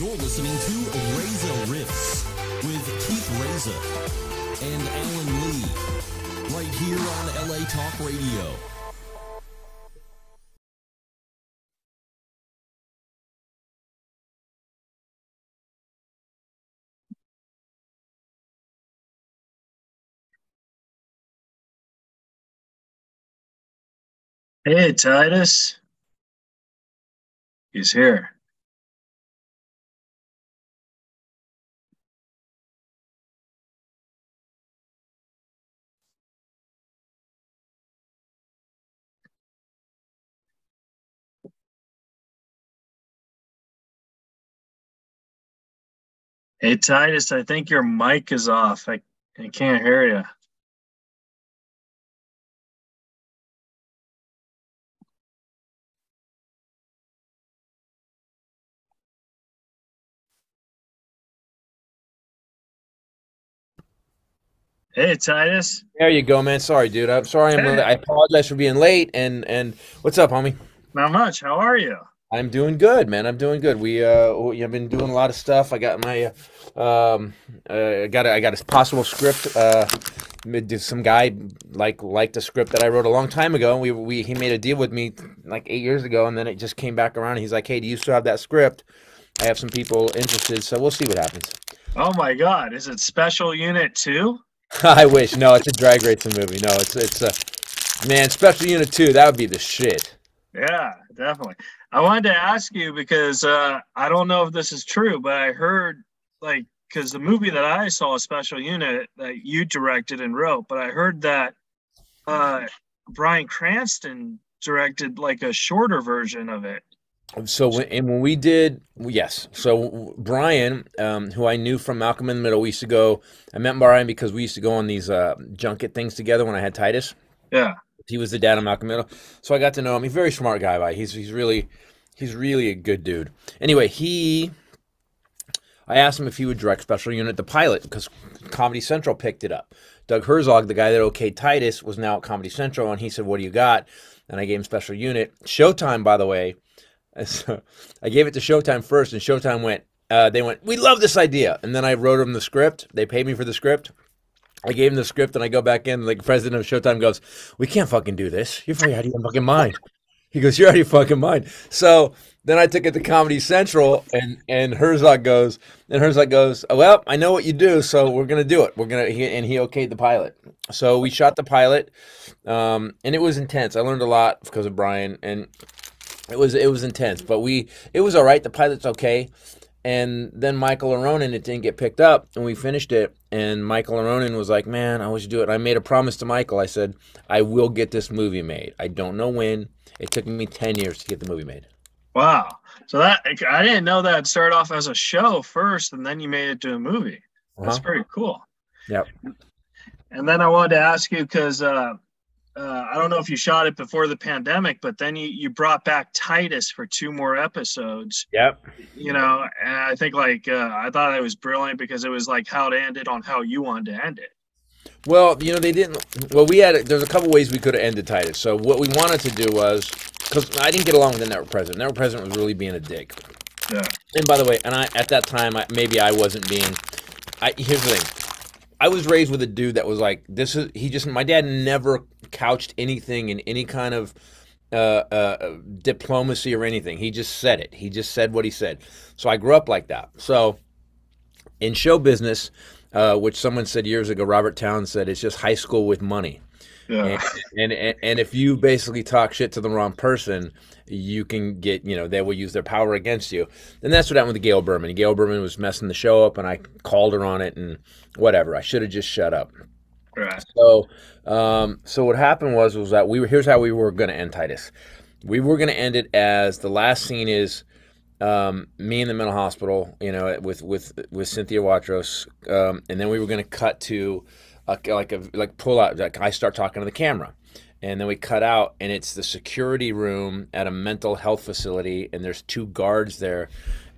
You're listening to Reza Rifts with Keith Reza and Alan Lee, right here on LA Talk Radio. Hey, Titus. He's here. Hey, Titus, I think your mic is off. I, I can't hear you. Hey, Titus. There you go, man. Sorry, dude. I'm sorry. I'm. Hey. I apologize for being late. And and what's up, homie? Not much. How are you? I'm doing good, man. I'm doing good. We uh, have been doing a lot of stuff. I got my uh, um, uh, I got a, I got a possible script. Uh, some guy like liked a script that I wrote a long time ago. We we he made a deal with me like eight years ago, and then it just came back around. And he's like, "Hey, do you still have that script? I have some people interested, so we'll see what happens." Oh my God. Is it Special Unit 2? I wish. No, it's a drag racing movie. No, it's it's a man special unit two. That would be the shit. Yeah, definitely. I wanted to ask you because uh, I don't know if this is true, but I heard like because the movie that I saw, Special Unit, that you directed and wrote, but I heard that uh, Bryan Cranston directed like a shorter version of it. So and when we did, yes. So Brian, um, who I knew from Malcolm in the Middle, we used to go. I met Brian because we used to go on these uh, junket things together when I had Titus. Yeah. He was the dad of Malcolm Middle, so I got to know him. He's a very smart guy. By he's he's really he's really a good dude. Anyway, he. I asked him if he would direct Special Unit, the pilot, because Comedy Central picked it up. Doug Herzog, the guy that okayed Titus, was now at Comedy Central, and he said, "What do you got?" And I gave him Special Unit. Showtime, by the way, so I gave it to Showtime first, and Showtime went. Uh, they went, "We love this idea," and then I wrote them the script. They paid me for the script. I gave him the script, and I go back in. Like president of Showtime goes, "We can't fucking do this. You're out of your fucking mind." He goes, "You're out of your fucking mind." So then I took it to Comedy Central, and and Herzog goes, and Herzog goes, oh, "Well, I know what you do, so we're gonna do it. We're gonna." And he okayed the pilot. So we shot the pilot, um, and it was intense. I learned a lot because of Brian, and it was it was intense. But we it was all right. The pilot's okay. And then Michael Aronin, it didn't get picked up, and we finished it. And Michael Aronin was like, "Man, I wish you do it." I made a promise to Michael. I said, "I will get this movie made. I don't know when. It took me ten years to get the movie made." Wow. So that I didn't know that started off as a show first, and then you made it to a movie. That's Uh-huh. pretty cool. Yep. And then I wanted to ask you because uh, uh, I don't know if you shot it before the pandemic, but then you, you brought back Titus for two more episodes. Yep. You know, and I think like uh, I thought it was brilliant because it was like how to end it ended on how you wanted to end it. Well, you know, they didn't. Well, we had. There's a couple ways we could have ended Titus. So what we wanted to do was because I didn't get along with the network president. Network president was really being a dick. Yeah. And by the way, and I at that time I, maybe I wasn't being. I here's the thing. I was raised with a dude that was like this is he just my dad never couched anything in any kind of uh, uh, diplomacy or anything. He just said it. He just said what he said. So I grew up like that. So in show business, uh, which someone said years ago, Robert Towns said it's just high school with money. Yeah. And, and and if you basically talk shit to the wrong person, you can get you know they will use their power against you. And that's what happened with Gail Berman. Gail Berman was messing the show up, and I called her on it, and whatever. I should have just shut up. Right. So, um, so what happened was was that we were here's how we were going to end Titus. We were going to end it as the last scene is um, me in the mental hospital, you know, with with with Cynthia Watros, um, and then we were going to cut to a, like a like pull out like I start talking to the camera, and then we cut out, and it's the security room at a mental health facility, and there's two guards there,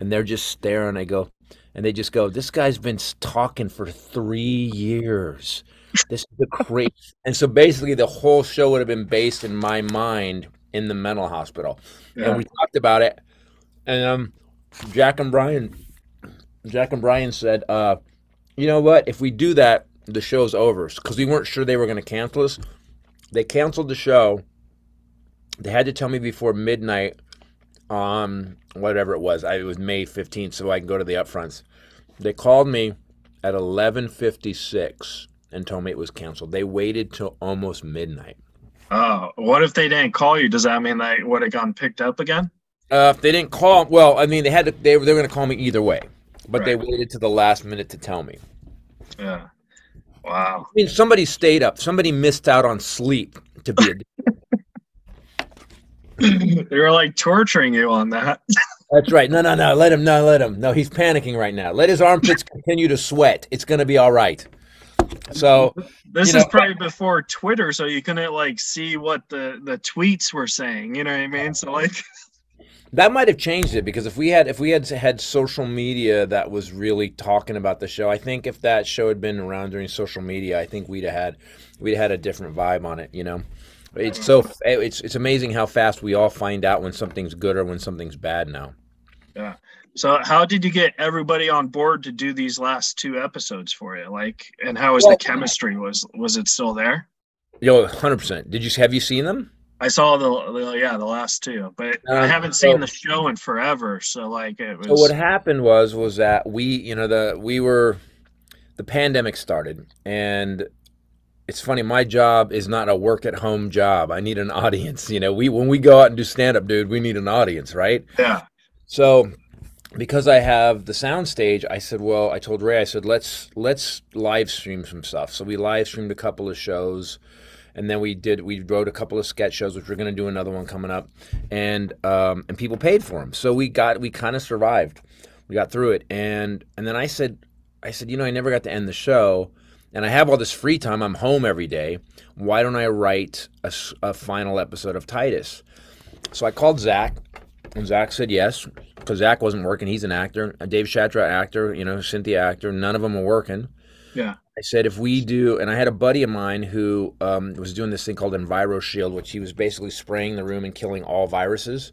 and they're just staring. I go, and they just go, "This guy's been talking for three years." This is the crazy. And so basically, the whole show would have been based in my mind in the mental hospital. Yeah. And we talked about it. And um, Jack and Brian Jack and Brian said, uh, "You know what? If we do that, the show's over." Because we weren't sure they were going to cancel us. They canceled the show. They had to tell me before midnight on whatever it was. I, it was May fifteenth, so I can go to the upfronts. They called me at eleven fifty six and told me it was canceled. They waited till almost midnight. Oh, what if they didn't call you? Does that mean they would have gone picked up again? Uh, if they didn't call, well, I mean, they had to. They they were going to call me either way, but they waited to the last minute to tell me. Yeah. Wow. I mean, somebody stayed up. Somebody missed out on sleep to be a. they were like torturing you on that. That's right. No, no, no. Let him. No, let him. No, he's panicking right now. Let his armpits continue to sweat. It's going to be all right. So This is know- probably before Twitter, so you couldn't like see what the the tweets were saying. You know what I mean? So like, that might have changed it because if we had if we had had social media that was really talking about the show, I think if that show had been around during social media, I think we'd have had we'd have had a different vibe on it. You know, it's so eh, it's it's amazing how fast we all find out when something's good or when something's bad now. Yeah. So how did you get everybody on board to do these last two episodes for you? Like, and how was Well- the chemistry? Was was it still there? Yo, hundred percent. Did you have you seen them? I saw the, the yeah the last two, but I Um, haven't so- seen the show in forever. So like it was. So what happened was was that we, you know, the we were the pandemic started and it's funny, my job is not a work at home job. I need an audience. You know, we when we go out and do stand up, dude, we need an audience, right? yeah. So because I have the sound stage, I said, well, I told Ray, I said, let's let's live stream some stuff. So we live streamed a couple of shows, and then we did we wrote a couple of sketch shows, which we're going to do another one coming up, and um, and people paid for them. So we got we kind of survived, we got through it, and and then I said, I said, you know, I never got to end the show. And I have all this free time. I'm home every day. Why don't I write a final episode of Titus? So I called Zach, and Zach said yes, because Zach wasn't working. He's an actor. Dave Shatraw, actor. You know, Cynthia, actor. None of them were working. Yeah. I said if we do, and I had a buddy of mine who um, was doing this thing called Enviro Shield, which he was basically spraying the room and killing all viruses.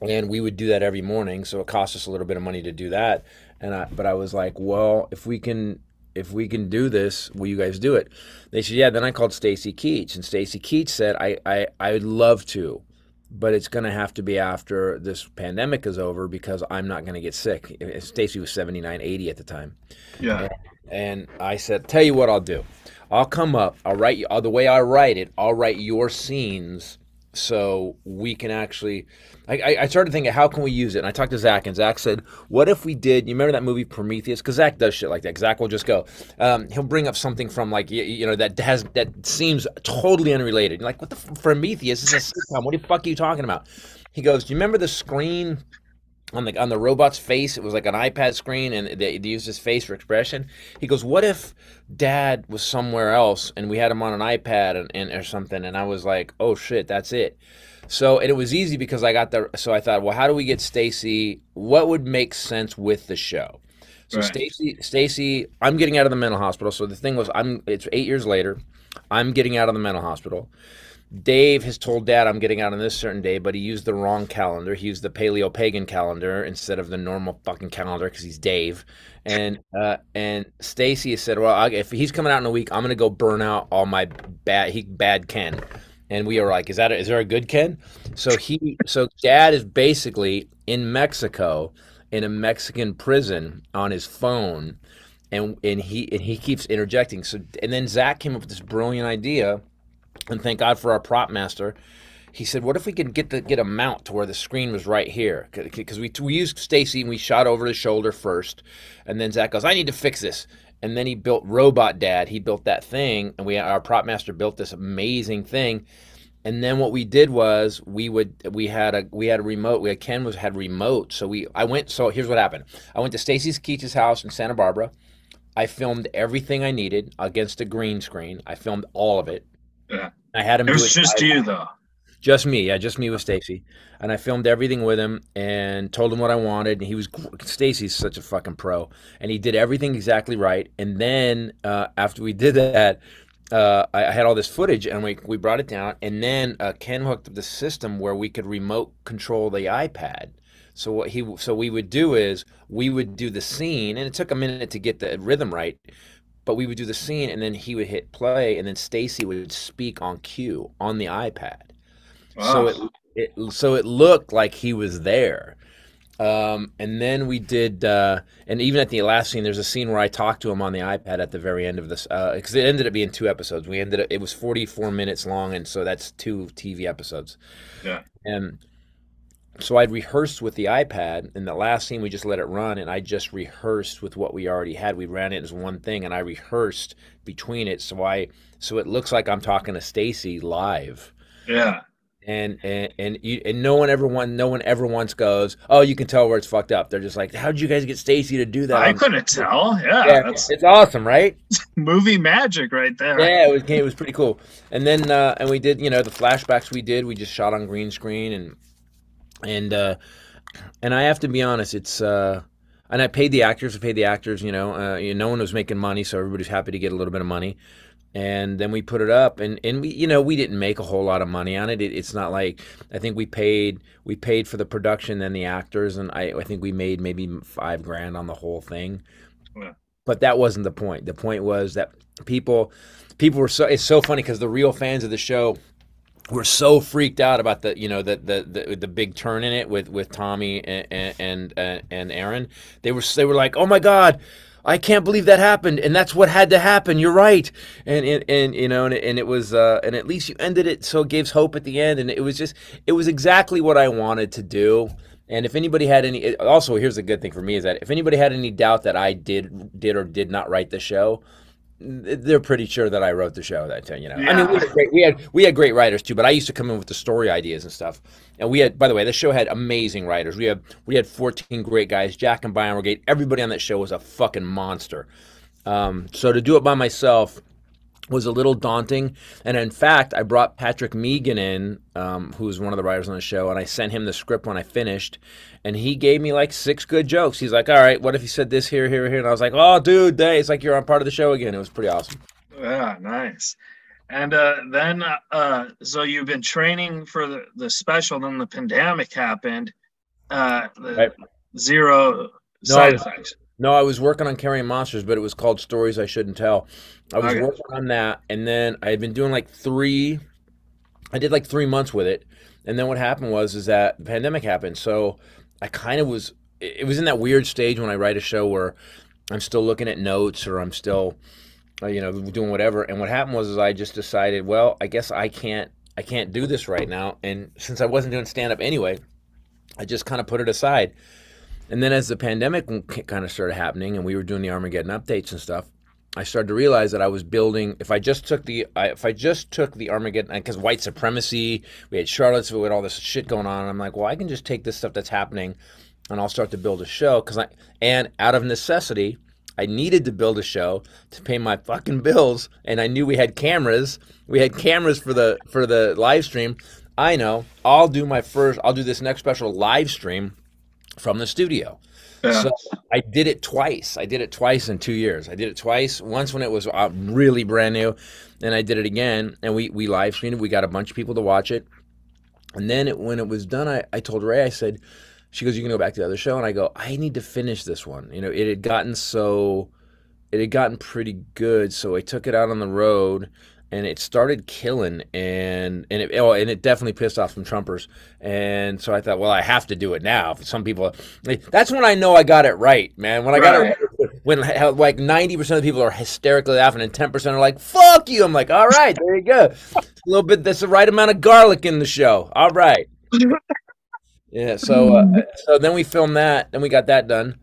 And we would do that every morning, so it cost us a little bit of money to do that. And I, but I was like, well, if we can, if we can do this, will you guys do it? They said, yeah. Then I called Stacy Keach, and Stacy Keach said, I, I, I would love to, but it's going to have to be after this pandemic is over because I'm not going to get sick. Stacy was 79, 80 at the time. Yeah. And I said, tell you what I'll do. I'll come up. I'll write you. uh, The way I write it, I'll write your scenes so we can actually. I, I- started thinking, how can we use it? And I talked to Zach, and Zach said, what if we did? You remember that movie Prometheus? Because Zach does shit like that. Zach will just go. Um, he'll bring up something from like you, you know that has that seems totally unrelated. You're like, what the f- Prometheus is? What the fuck are you talking about? He goes, do you remember the screen? On the on the robot's face. It was like an iPad screen, and they, they used his face for expression. He goes, "What if Dad was somewhere else and we had him on an iPad and, and or something?" And I was like, "Oh shit, that's it." So and it was easy because I got the. So I thought, well, how do we get Stacy? What would make sense with the show? So Right. Stacy, Stacy, I'm getting out of the mental hospital. So the thing was, I'm. It's eight years later. I'm getting out of the mental hospital. Dave has told Dad I'm getting out on this certain day, but he used the wrong calendar. He used the paleo pagan calendar instead of the normal fucking calendar because he's Dave. And uh, and Stacy said, well, if he's coming out in a week, I'm gonna go burn out all my bad he bad Ken. And we are like, is that a, is there a good Ken? So he so Dad is basically in Mexico in a Mexican prison on his phone, and and he and he keeps interjecting. So and then Zach came up with this brilliant idea and thank God for our prop master. He said, "What if we could get the get a mount to where the screen was right here? Because we we used Stacy and we shot over the shoulder first, and then Zach goes, "I need to fix this." And then he built Robot Dad. He built that thing, and we our prop master built this amazing thing. And then what we did was we would we had a we had a remote. We had Ken was had remote. So we I went. So here's what happened. I went to Stacy's Keach's house in Santa Barbara. I filmed everything I needed against a green screen. I filmed all of it. Yeah. I had him. It do was just live. you though. Just me, yeah, just me with Stacy, and I filmed everything with him and told him what I wanted. And he was Stacy's such a fucking pro, and he did everything exactly right. And then uh, after we did that, uh, I, I had all this footage, and we we brought it down. And then uh, Ken hooked up the system where we could remote control the iPad. So what he so we would do is we would do the scene, and it took a minute to get the rhythm right, but we would do the scene, and then he would hit play, and then Stacy would speak on cue on the iPad. So it, it so it looked like he was there. Um, and then we did, uh, and even at the last scene, there's a scene where I talked to him on the iPad at the very end of this, because it ended up being two episodes. We ended up, it was 44 minutes long, and so that's two TV episodes. Yeah. And so I'd rehearsed with the iPad, and the last scene we just let it run, and I just rehearsed with what we already had. We ran it as one thing, and I rehearsed between it, so I so it looks like I'm talking to Stacy live yeah. and and and, you, and no one ever one no one ever once goes oh you can tell where it's fucked up they're just like how did you guys get stacy to do that I on-" couldn't tell. Yeah, yeah, it's awesome right movie magic right there. yeah it was it was pretty cool and then uh and we did you know the flashbacks we did we just shot on green screen and and uh and i have to be honest it's uh and i paid the actors i paid the actors you know uh you know, no one was making money so everybody's happy to get a little bit of money and then we put it up and and we you know we didn't make a whole lot of money on it. it it's not like i think we paid we paid for the production and the actors and i i think we made maybe five grand on the whole thing Yeah. but that wasn't the point the point was that people people were so it's so funny because the real fans of the show were so freaked out about the you know the the the, the big turn in it with with Tommy and and and, and Aaron. They were they were like, "Oh my god, I can't believe that happened, and that's what had to happen. You're right." And and, and you know, and, and it was uh, and at least you ended it so it gives hope at the end, and it was just it was exactly what I wanted to do. And if anybody had any, also here's a good thing for me is that if anybody had any doubt that I did did or did not write the show, they're pretty sure that I wrote the show that time. You know, I mean, we had, great, we had we had great writers too, but I used to come in with the story ideas and stuff. And we had, by the way, the show had amazing writers. We had we had 14 great guys. Jack and Byron Brigade. Everybody on that show was a fucking monster. Um, so to do it by myself was a little daunting. And in fact, I brought Patrick Megan in, um, who was one of the writers on the show, and I sent him the script when I finished. And he gave me like six good jokes. He's like, "All right, what if you said this here, here, here?" And I was like, "Oh, dude, hey, it's like you're on part of the show again." It was pretty awesome. Yeah, nice. And uh, then, uh, uh, so you've been training for the, the special, then the pandemic happened. Uh, the Right. zero No, side effects. No, I was working on Carrying Monsters, but it was called Stories I Shouldn't Tell. I was Okay. working on that, and then I had been doing like three. I did like three months with it, and then what happened was is that the pandemic happened. So I kind of was. It was in that weird stage when I write a show where I'm still looking at notes or I'm still, uh, you know, doing whatever. And what happened was is I just decided, well, I guess I can't. I can't do this right now. And since I wasn't doing stand up anyway, I just kind of put it aside. And then as the pandemic kind of started happening and we were doing the Armageddon updates and stuff, I started to realize that I was building. If I just took the, if I just took the Armageddon, because white supremacy, we had Charlottesville, we had all this shit going on. I'm like, well, I can just take this stuff that's happening, and I'll start to build a show. Because I, and out of necessity, I needed to build a show to pay my fucking bills, and I knew we had cameras. We had cameras for the for the live stream. I know. I'll do my first. I'll do this next special live stream from the studio. Yeah. So I did it twice. I did it twice in two years. I did it twice. Once when it was uh, really brand new, and I did it again. And we we live streamed. We got a bunch of people to watch it. And then it, when it was done, I, I told Ray, I said, she goes, you can go back to the other show. And I go, I need to finish this one. You know, it had gotten so, it had gotten pretty good. So I took it out on the road and it started killing and and it oh, and it definitely pissed off some Trumpers. And so I thought, well, I have to do it now. Some people, that's when I know I got it right, man. When I got Right. it when like ninety percent of the people are hysterically laughing and ten percent are like, "Fuck you!" I'm like, all right, there you go. A little bit. That's the right amount of garlic in the show. All right. Yeah. So uh, so then we filmed that. Then we got that done.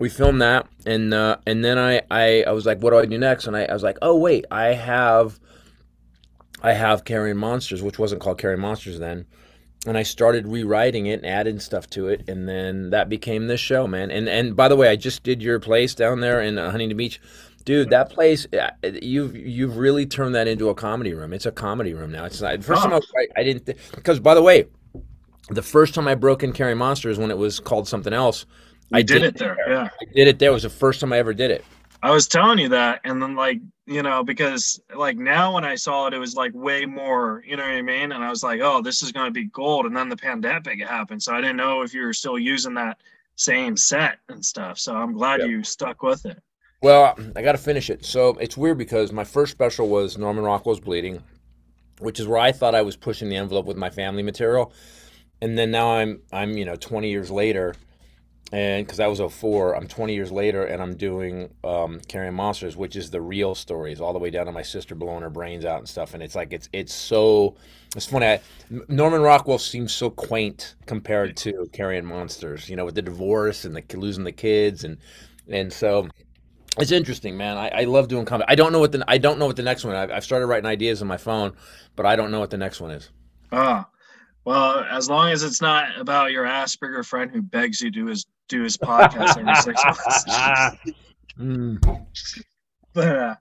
We filmed that, and uh, and then I, I I was like, what do I do next? And I, I was like, oh wait, I have I have Carrying Monsters, which wasn't called Carrying Monsters then. And I started rewriting it and adding stuff to it, and then that became this show, man. And and by the way, I just did your place down there in uh, Huntington Beach, dude. That place, uh, you've you've really turned that into a comedy room. It's a comedy room now. It's not. First time I, was- I, I didn't because by the way, the first time I broke in Carrying Monsters when it was called something else. I did did it there. Yeah. I did it there. It was the first time I ever did it. I was telling you that, and then like you know because like now when I saw it, it was like way more. You know what I mean? And I was like, oh, this is going to be gold. And then the pandemic happened, so I didn't know if you were still using that same set and stuff. So I'm glad Yeah. you stuck with it. Well, I got to finish it. So it's weird because my first special was Norman Rockwell's Bleeding, which is where I thought I was pushing the envelope with my family material, and then now I'm I'm you know 20 years later, and because that was 04, I'm 20 years later, and I'm doing um, Carrying Monsters, which is the real stories, all the way down to my sister blowing her brains out and stuff, and it's like it's it's so it's funny. I, Norman Rockwell seems so quaint compared to Carrying Monsters, you know, with the divorce and the losing the kids and and so. It's interesting, man. I, I love doing comedy. I don't know what the I don't know what the next one. I've, I've started writing ideas on my phone, but I don't know what the next one is. Oh, well, as long as it's not about your Asperger friend who begs you to do his do his podcast every six months. Mm. but uh,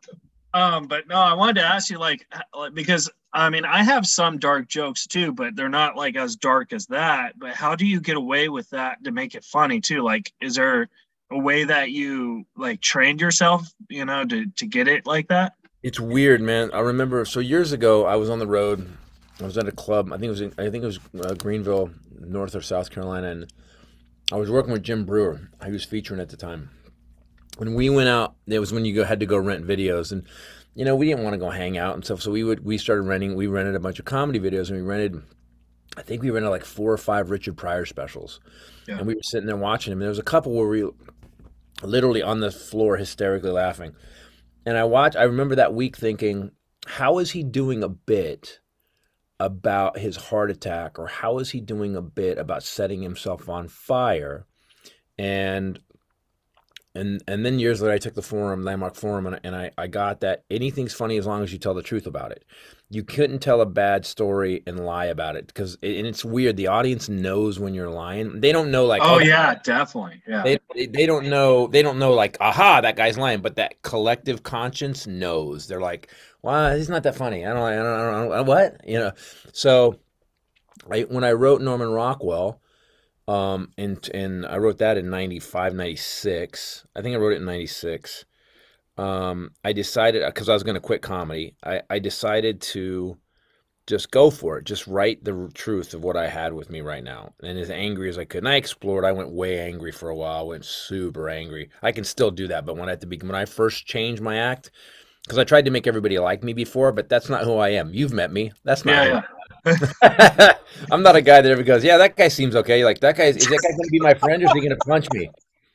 um, but no, I wanted to ask you like, because I mean I have some dark jokes too, but they're not like as dark as that. But how do you get away with that to make it funny too? Like, is there a way that you like trained yourself, you know, to to get it like that? It's weird, man. I remember so years ago I was on the road. I was at a club. I think it was in, I think it was uh, Greenville, North or South Carolina, and I was working with Jim Breuer. He was featuring at the time. When we went out, it was when you go, had to go rent videos, and you know we didn't want to go hang out and stuff. So we would we started renting. We rented a bunch of comedy videos, and we rented. I think we rented like four or five Richard Pryor specials, Yeah. and we were sitting there watching them. And there was a couple where we literally on the floor hysterically laughing. And I watch I remember that week thinking, how is he doing a bit about his heart attack or how is he doing a bit about setting himself on fire? And and and then years later I took the forum, landmark forum, and, and I, I got that anything's funny as long as you tell the truth about it. You couldn't tell a bad story and lie about it because and it's weird. The audience knows when you're lying. They don't know like oh that- yeah, definitely. Yeah. they, they they don't know they don't know like aha that guy's lying but that collective conscience knows they're like well he's not that funny I don't I don't, I don't, I don't what you know so I when I wrote Norman Rockwell um and and I wrote that in 95 96 I think I wrote it in 96 um I decided because I was going to quit comedy I I decided to just go for it. Just write the truth of what I had with me right now. And as angry as I could. And I explored. I went way angry for a while. I went super angry. I can still do that. But when I to be, when I first changed my act, because I tried to make everybody like me before, but that's not who I am. You've met me. That's not. yeah, who yeah. I am. I'm not a guy that ever goes, yeah, that guy seems okay. Like that guy is that guy going to be my friend, or is he going to punch me?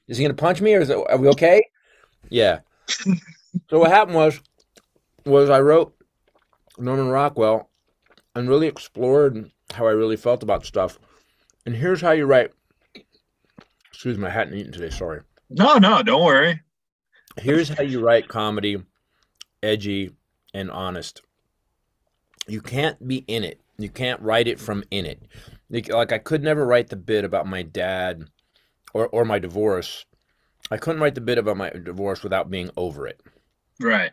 Is he going to punch me, or is it, are we okay? Yeah. so what happened was, was I wrote Norman Rockwell and really explored how I really felt about stuff. And here's how you write. Excuse me, I hadn't eaten today. Sorry. No, no, don't worry. Here's how you write comedy, edgy and honest. You can't be in it. You can't write it from in it. Like like, I could never write the bit about my dad or or my divorce. I couldn't write the bit about my divorce without being over it. Right.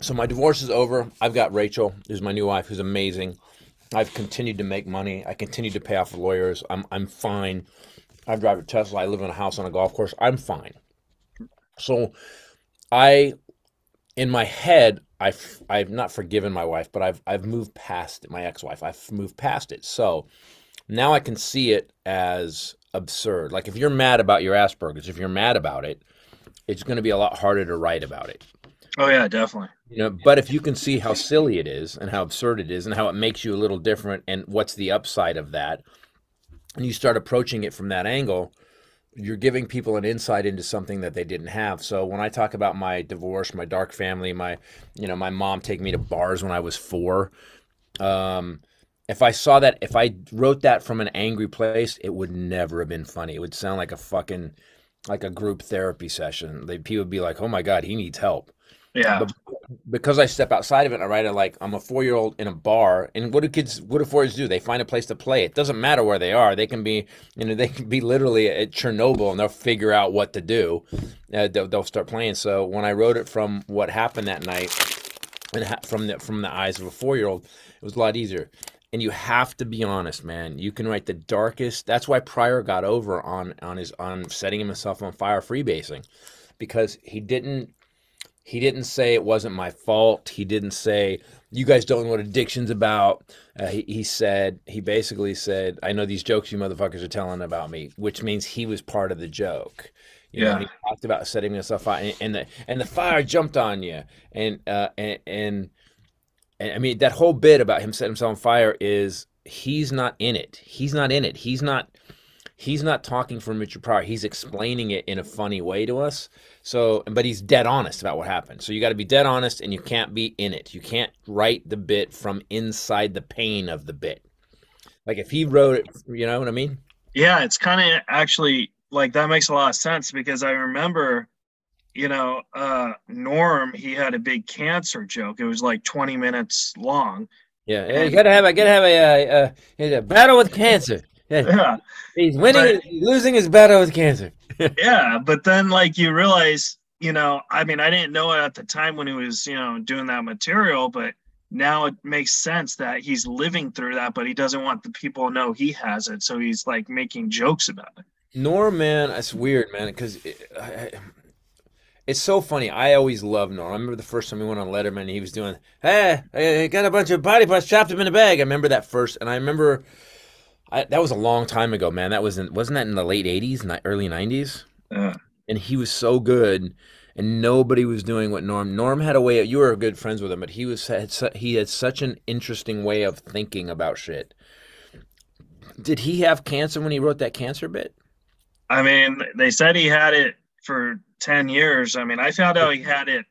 So my divorce is over. I've got Rachel, who's my new wife, who's amazing. I've continued to make money. I continue to pay off lawyers. I'm I'm fine. I drive a Tesla. I live in a house on a golf course. I'm fine. So I in my head I've I've not forgiven my wife, but I've I've moved past it, my ex-wife. I've moved past it. So now I can see it as absurd. Like if you're mad about your Asperger's, if you're mad about it, it's going to be a lot harder to write about it. Oh yeah, definitely. You know, but if you can see how silly it is and how absurd it is and how it makes you a little different and what's the upside of that, and you start approaching it from that angle, you're giving people an insight into something that they didn't have. So when I talk about my divorce, my dark family, my you know, my mom taking me to bars when I was 4, um if I saw that if I wrote that from an angry place, it would never have been funny. It would sound like a fucking like a group therapy session. They people would be like, "Oh my god, he needs help." Yeah. But because I step outside of it, I write it like I'm a four year old in a bar. And what do kids, what do four years do? They find a place to play. It doesn't matter where they are. They can be, you know, they can be literally at Chernobyl and they'll figure out what to do. Uh, they'll, they'll start playing. So when I wrote it from what happened that night, and ha- from the from the eyes of a four year old, it was a lot easier. And you have to be honest, man. You can write the darkest. That's why Pryor got over on on his on setting himself on fire, freebasing because he didn't he didn't say it wasn't my fault. He didn't say you guys don't know what addiction's about. Uh, he, he said he basically said I know these jokes you motherfuckers are telling about me, which means he was part of the joke. You Yeah. and he talked about setting himself on fire, and, and the and the fire jumped on you, and uh, and and and I mean that whole bit about him setting himself on fire is he's not in it. He's not in it. He's not. He's not talking from Richard Pryor. He's explaining it in a funny way to us. So, but he's dead honest about what happened. So you got to be dead honest, and you can't be in it. You can't write the bit from inside the pain of the bit. Like if he wrote it, you know what I mean? Yeah, it's kind of actually like that makes a lot of sense because I remember, you know, uh Norm, he had a big cancer joke. It was like 20 minutes long. Yeah, yeah, you gotta have. I gotta have a, uh, uh, a battle with cancer. Yeah, he's winning, But- he's losing his battle with cancer. yeah, but then like you realize, you know, I mean, I didn't know it at the time when he was, you know, doing that material, but now it makes sense that he's living through that, but he doesn't want the people to know he has it, so he's like making jokes about it. Norm, man, it's weird, man, because it, I- it's so funny. I always loved Norm. I remember the first time we went on Letterman, and he was doing, "Hey, I got a bunch of body parts, chopped them in a bag." I remember that first, and I remember I, that was a long time ago, man. That was in, wasn't that in the late '80s, ni- early '90s? Yeah. and he was so good and nobody was doing what norm norm had a way Of, you were good friends with him but he was had, su- he had such an interesting way of thinking about shit did he have cancer when he wrote that cancer bit I mean, they said he had it for 10 years. I mean, I found out he had it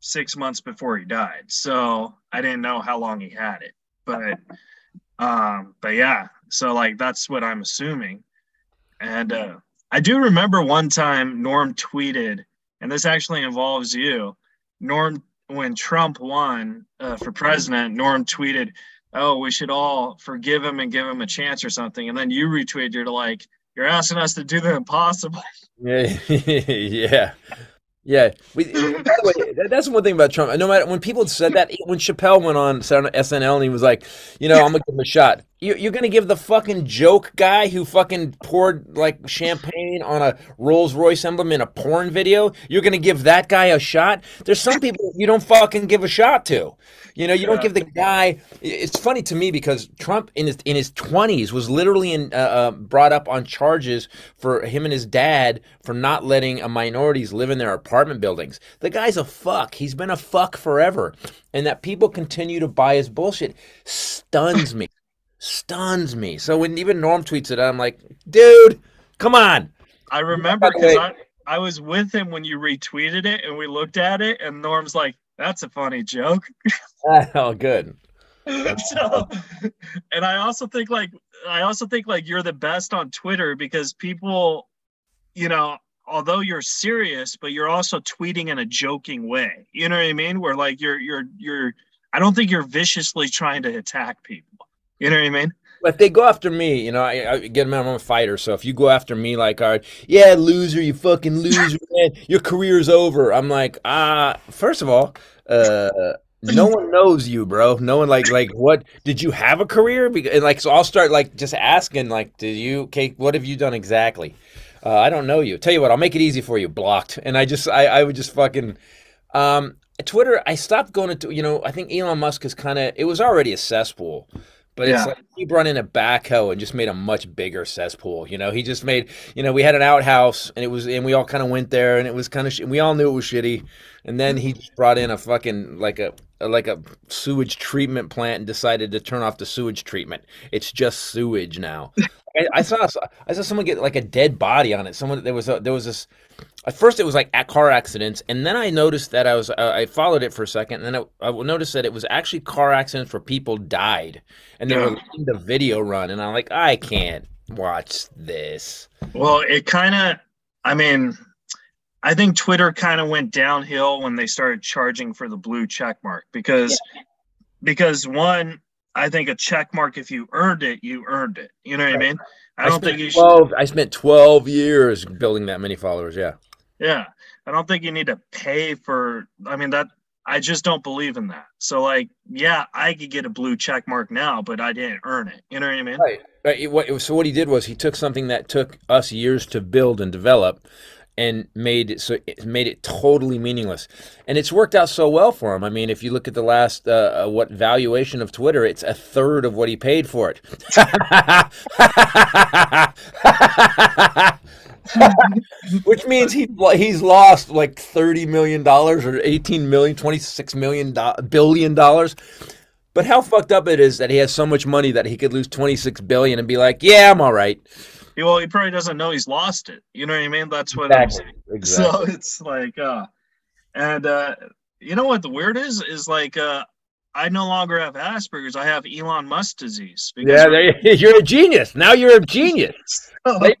six months before he died. So I didn't know how long he had it. But um, but yeah, so like that's what I'm assuming. And uh I do remember one time Norm tweeted, and this actually involves you. Norm when Trump won uh, for president, Norm tweeted, Oh, we should all forgive him and give him a chance or something. And then you retweeted, you're like, you're asking us to do the impossible. yeah yeah yeah we, by the way that's one thing about trump no matter when people said that when chappelle went on snl and he was like you know i'm gonna give him a shot you're gonna give the fucking joke guy who fucking poured like champagne on a rolls royce emblem in a porn video you're gonna give that guy a shot? There's some people you don't fucking give a shot to. You know you don't give the guy it's funny to me because trump in his in his 20s was literally in, uh, uh, brought up on charges for him and his dad for not letting uh, minorities live in their apartment buildings. The guy's a fuck. He's been a fuck forever. And that people continue to buy his bullshit stuns me stuns me so when even norm tweets it i'm like dude come on I remember because I, I was with him when you retweeted it and we looked at it and Norm's like, that's a funny joke. oh good so and I also think like I also think like you're the best on Twitter because people, you know, although you're serious, but you're also tweeting in a joking way. You know what I mean? Where like you're you're you're I don't think you're viciously trying to attack people. You know what I mean? But if they go after me, you know, I, I get I'm a fighter. So if you go after me like, all right, yeah, loser, you fucking loser, man, your career's over. I'm like, ah, first of all, uh, no one knows you, bro. No one like like what did you have a career? Because and like so I'll start like just asking like, did you okay? What have you done exactly? Uh, I don't know you. Tell you what, I'll make it easy for you. Blocked, and I just I I would just fucking. Um, Twitter, I stopped going to, you know, I think Elon Musk is kind of, it was already a cesspool, but it's Yeah. like he brought in a backhoe and just made a much bigger cesspool. You know, he just made, you know, we had an outhouse and it was, and we all kind of went there and it was kind of, sh- we all knew it was shitty. And then he just brought in a fucking, like a, a- like a sewage treatment plant and decided to turn off the sewage treatment. It's just sewage now. I, I saw, I saw someone get like a dead body on it. Someone, there was a, there was this, at first it was like at car accidents and then i noticed that i was uh, i followed it for a second and then I, I noticed that it was actually car accidents where people died and they were Yeah. letting the video run and i'm like i can't watch this Well, it kind of, I mean, I think Twitter kind of went downhill when they started charging for the blue check mark because, because one, I think a check mark, if you earned it, you earned it. You know what I mean? I don't spent think you should, 12 i spent 12 years building that many followers yeah yeah, I don't think you need to pay for, I mean, that, I just don't believe in that. So, like, yeah, I could get a blue check mark now, but I didn't earn it. You know what I mean? Right. Right. So what he did was he took something that took us years to build and develop, and made it so it made it totally meaningless. And it's worked out so well for him. I mean, if you look at the last uh, uh, what valuation of Twitter, it's a third of what he paid for it. Which means he he's lost like 30 million dollars or 18 million, 26 million billion dollars. But how fucked up it is that he has so much money that he could lose 26 billion and be like, "Yeah, I'm all right." Well, he probably doesn't know he's lost it. You know what I mean? That's what Exactly. I'm saying. Exactly. So it's like, uh, and uh, you know what the weird is? Is like, uh, I no longer have Asperger's. I have Elon Musk disease. Yeah, you, you're a genius. Now you're a genius. You.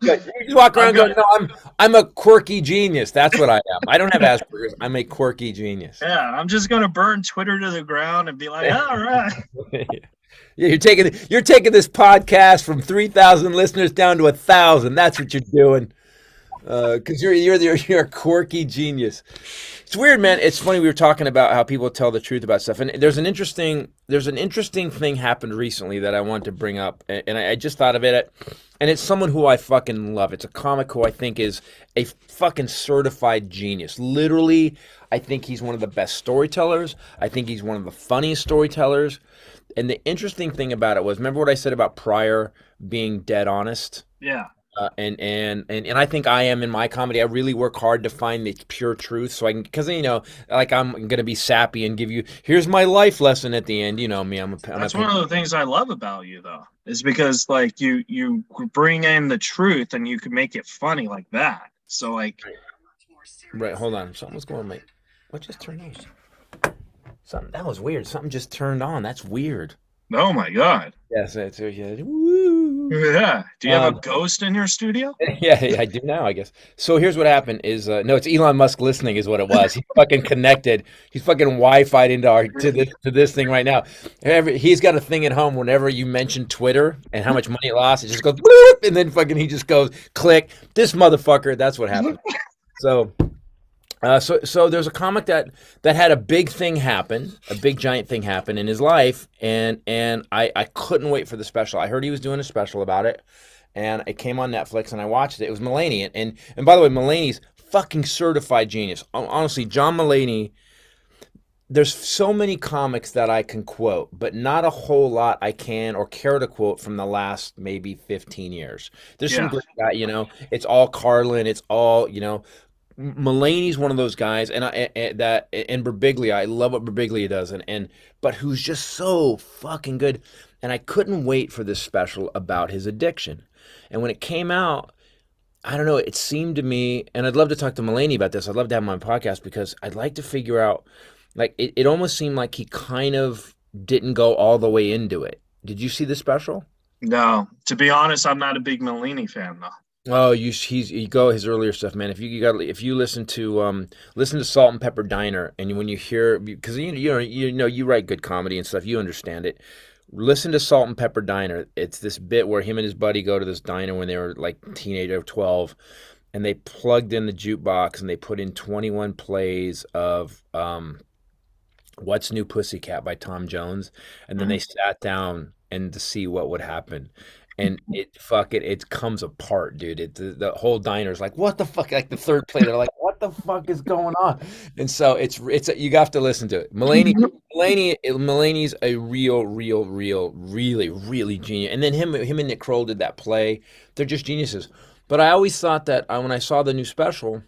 You walk around going, "No, I'm I'm a quirky genius." That's what I am. I don't have Asperger's. I'm a quirky genius. yeah, I'm just gonna burn Twitter to the ground and be like, all right. You're taking you're taking this podcast from three thousand listeners down to a thousand. That's what you're doing. Uh, because you're you're the- you're a quirky genius. It's weird, man. It's funny. We were talking about how people tell the truth about stuff, and there's an interesting there's an interesting thing happened recently that I want to bring up, and I, I just thought of it. And it's someone who I fucking love. It's a comic who I think is a fucking certified genius. Literally, I think he's one of the best storytellers. I think he's one of the funniest storytellers. And the interesting thing about it was, remember what I said about Pryor being dead honest? Yeah. Uh, and, and and and I think I am in my comedy. I really work hard to find the pure truth, so I can because you know, like I'm gonna be sappy and give you here's my life lesson at the end. You know me, I'm a. I'm That's a one of the things I love about you, though, is because like you you bring in the truth and you can make it funny like that. So like, right. Hold on, Something's going on. My, what just turned on? Something that was weird. Something just turned on. That's weird. oh my god, Yes, it's yeah. Woo. yeah. Do you have Um, a ghost in your studio? Yeah, I do now, I guess. So here's what happened: is uh, no, it's Elon Musk listening, is what it was. He fucking connected. He's fucking Wi-Fi'd into our to this to this thing right now. Every, he's got a thing at home. Whenever you mention Twitter and how much money it lost, it just goes bloop, and then fucking he just goes click. This motherfucker. That's what happened. So. Uh, so, so there's a comic that that had a big thing happen, a big giant thing happen in his life, and and I I couldn't wait for the special. I heard he was doing a special about it, and it came on Netflix, and I watched it. It was Mulaney, and and, and by the way, Mulaney's fucking certified genius. Honestly, John Mulaney. There's so many comics that I can quote, but not a whole lot I can or care to quote from the last maybe 15 years. There's some Yeah. great guy, you know. It's all Carlin. It's all you know. Mulaney's one of those guys, and I and that and Birbiglia. I love what Birbiglia does, and and but who's just so fucking good. And I couldn't wait for this special about his addiction. And when it came out, I don't know. It seemed to me, and I'd love to talk to Mulaney about this. I'd love to have him on my podcast because I'd like to figure out. Like it, it almost seemed like he kind of didn't go all the way into it. Did you see the special? No, to be honest, I'm not a big Mulaney fan though. Oh, you he's you go his earlier stuff, man. If you, you got if you listen to um listen to Salt and Pepper Diner, and when you hear because you you know you know you write good comedy and stuff, you understand it. Listen to Salt and Pepper Diner. It's this bit where him and his buddy go to this diner when they were like teenager, twelve, and they plugged in the jukebox and they put in twenty one plays of um, What's New Pussycat by Tom Jones, and then they sat down and to see what would happen and it fuck it it comes apart dude it the, the whole diner's like what the fuck like the third play they're like what the fuck is going on and so it's it's you have to listen to it Mulaney Mulaney Mulaney's a real real real really really genius and then him him and Nick Kroll did that play they're just geniuses but I always thought that uh, when I saw the new special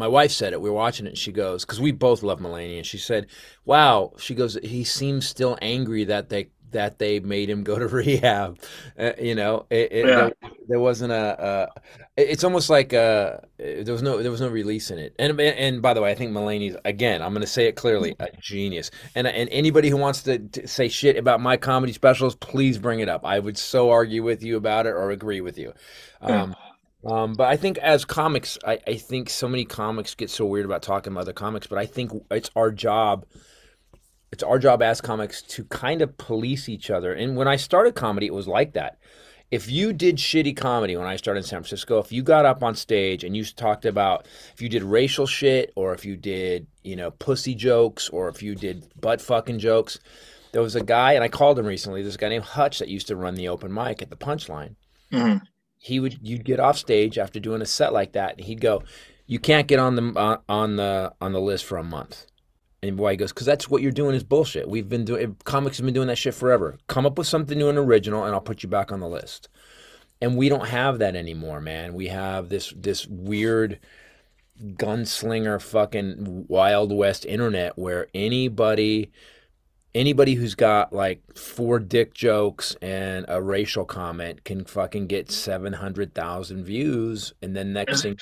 my wife said it. We were watching it. And she goes, because we both love Mulaney, and she said, "Wow." She goes, "He seems still angry that they that they made him go to rehab." Uh, you know, it, it, Yeah. there, there wasn't a. Uh, it's almost like uh, there was no there was no release in it. And and by the way, I think Mulaney's again. I'm going to say it clearly, a genius. And and anybody who wants to, to say shit about my comedy specials, please bring it up. I would so argue with you about it or agree with you. Yeah. Um, um, but I think as comics, I, I think so many comics get so weird about talking about other comics, but I think it's our job. It's our job as comics to kind of police each other. And when I started comedy, it was like that. If you did shitty comedy when I started in San Francisco, if you got up on stage and you talked about if you did racial shit or if you did, you know, pussy jokes or if you did butt fucking jokes, there was a guy, and I called him recently, this guy named Hutch that used to run the open mic at the punchline Mhm. he would you'd get off stage after doing a set like that, and he'd go, "You can't get on the uh, on the on the list for a month." And why he goes, because that's what you're doing is bullshit. We've been doing comics have been doing that shit forever. Come up with something new and original, and I'll put you back on the list. And we don't have that anymore, man. We have this this weird gunslinger fucking wild west internet where anybody anybody who's got like four dick jokes and a racial comment can fucking get 700,000 views and then next thing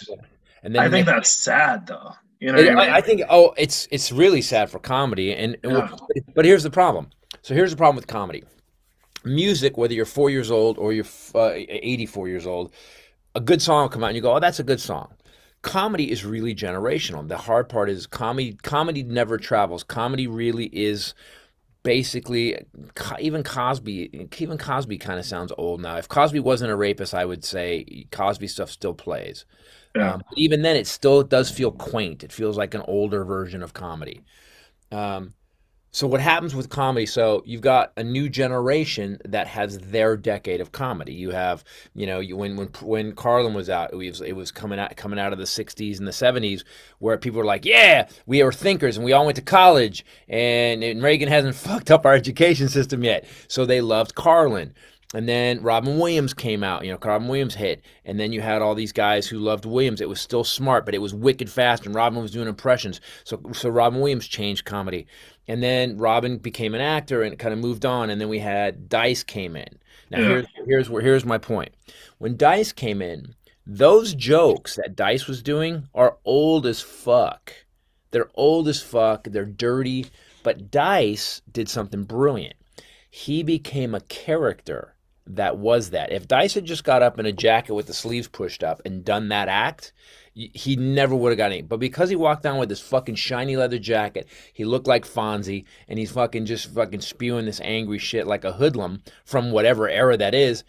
and then I think next, that's sad though. You know, I, mean? I, think oh, it's it's really sad for comedy, and, and yeah. but here's the problem. So here's the problem with comedy. Music, whether you're four years old or you're uh, 84 years old, a good song will come out and you go, oh, that's a good song. Comedy is really generational. The hard part is comedy. Comedy never travels. Comedy really is basically even Cosby. Even Cosby kind of sounds old now. If Cosby wasn't a rapist, I would say Cosby stuff still plays. Yeah. Um, even then, it still does feel quaint. It feels like an older version of comedy. Um, so what happens with comedy? So you've got a new generation that has their decade of comedy. You have, you know, you, when when when Carlin was out, it was it was coming out coming out of the '60s and the '70s, where people were like, "Yeah, we are thinkers, and we all went to college, and, and Reagan hasn't fucked up our education system yet." So they loved Carlin. And then Robin Williams came out, you know, Robin Williams hit. And then you had all these guys who loved Williams. It was still smart, but it was wicked fast, and Robin was doing impressions. So, so Robin Williams changed comedy. And then Robin became an actor and kind of moved on. And then we had Dice came in. Now, yeah. here's, here's, where, here's my point. When Dice came in, those jokes that Dice was doing are old as fuck. They're old as fuck. They're dirty. But Dice did something brilliant. He became a character that was that. If Dice had just got up in a jacket with the sleeves pushed up and done that act, he never would have got any. But because he walked down with this fucking shiny leather jacket, he looked like Fonzie, and he's fucking just fucking spewing this angry shit like a hoodlum from whatever era that is.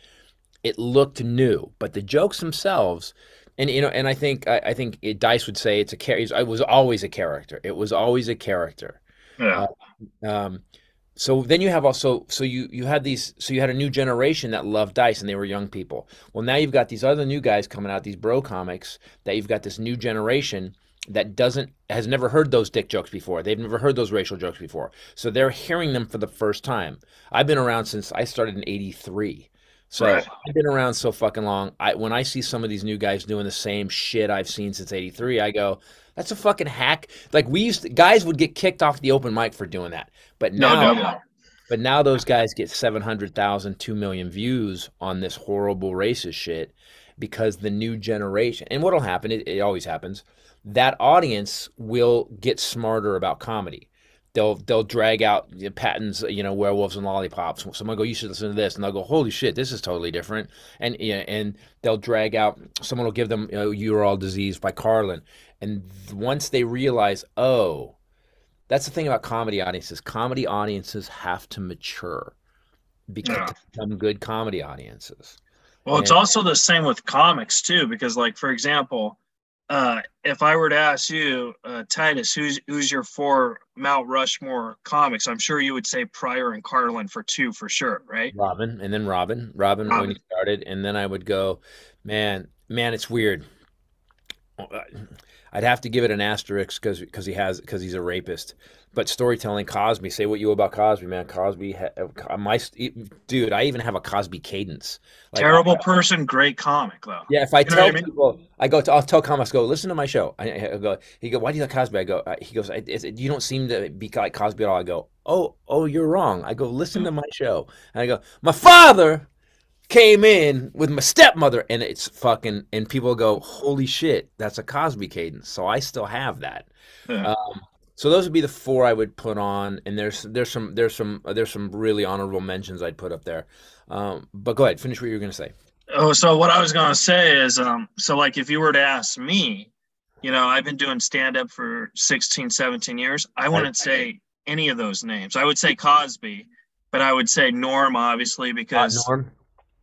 It looked new, but the jokes themselves, and you know, and I think I, I think it, Dice would say it's a character. It was always a character. It was always a character. Yeah. Uh, um, so then you have also so you you had these so you had a new generation that loved dice and they were young people. Well now you've got these other new guys coming out these bro comics that you've got this new generation that doesn't has never heard those dick jokes before. They've never heard those racial jokes before. So they're hearing them for the first time. I've been around since i started in 83 so right. I've been around so fucking long. I when I see some of these new guys doing the same shit I've seen since '83, I go, "That's a fucking hack." Like we used, to, guys would get kicked off the open mic for doing that, but now, no, no, no. but now those guys get 700,000, 2 million views on this horrible racist shit because the new generation. And what'll happen? It, it always happens. That audience will get smarter about comedy they'll they'll drag out Patton's, you know werewolves and lollipops. Someone go, you should listen to this, and they'll go, holy shit, this is totally different. And you know, and they'll drag out. Someone will give them you know, You're All Diseased by Carlin, and once they realize, oh, that's the thing about comedy audiences. Comedy audiences have to mature because yeah. become good comedy audiences. Well, and, it's also the same with comics too, because like for example uh, if I were to ask you, uh, Titus, who's who's your four Mount Rushmore comics? I'm sure you would say Pryor and Carlin for two for sure, right? Robin, and then Robin, Robin, Robin. when he started, and then I would go, man, man, it's weird. I'd have to give it an asterisk because because he has because he's a rapist. But storytelling, Cosby. Say what you about Cosby, man. Cosby, uh, my dude. I even have a Cosby cadence. Like, Terrible I, person, great comic though. Yeah, if I you tell I mean? people, I go to, I'll tell comics, go listen to my show. I, I go, he go, why do you like Cosby? I go, uh, he goes, you don't seem to be like Cosby at all. I go, oh, oh, you're wrong. I go, listen to my show, and I go, my father came in with my stepmother and it's fucking and people go holy shit that's a cosby cadence. So i still have that. Yeah. um, so those would be the four i would put on and there's there's some there's some there's some really honorable mentions i'd put up there. Um, but go ahead finish what you were going to say. Oh so what i was going to say is um, so like if you were to ask me you know i've been doing stand up for 16 17 years. I wouldn't say any of those names. I would say cosby but i would say norm obviously because uh, norm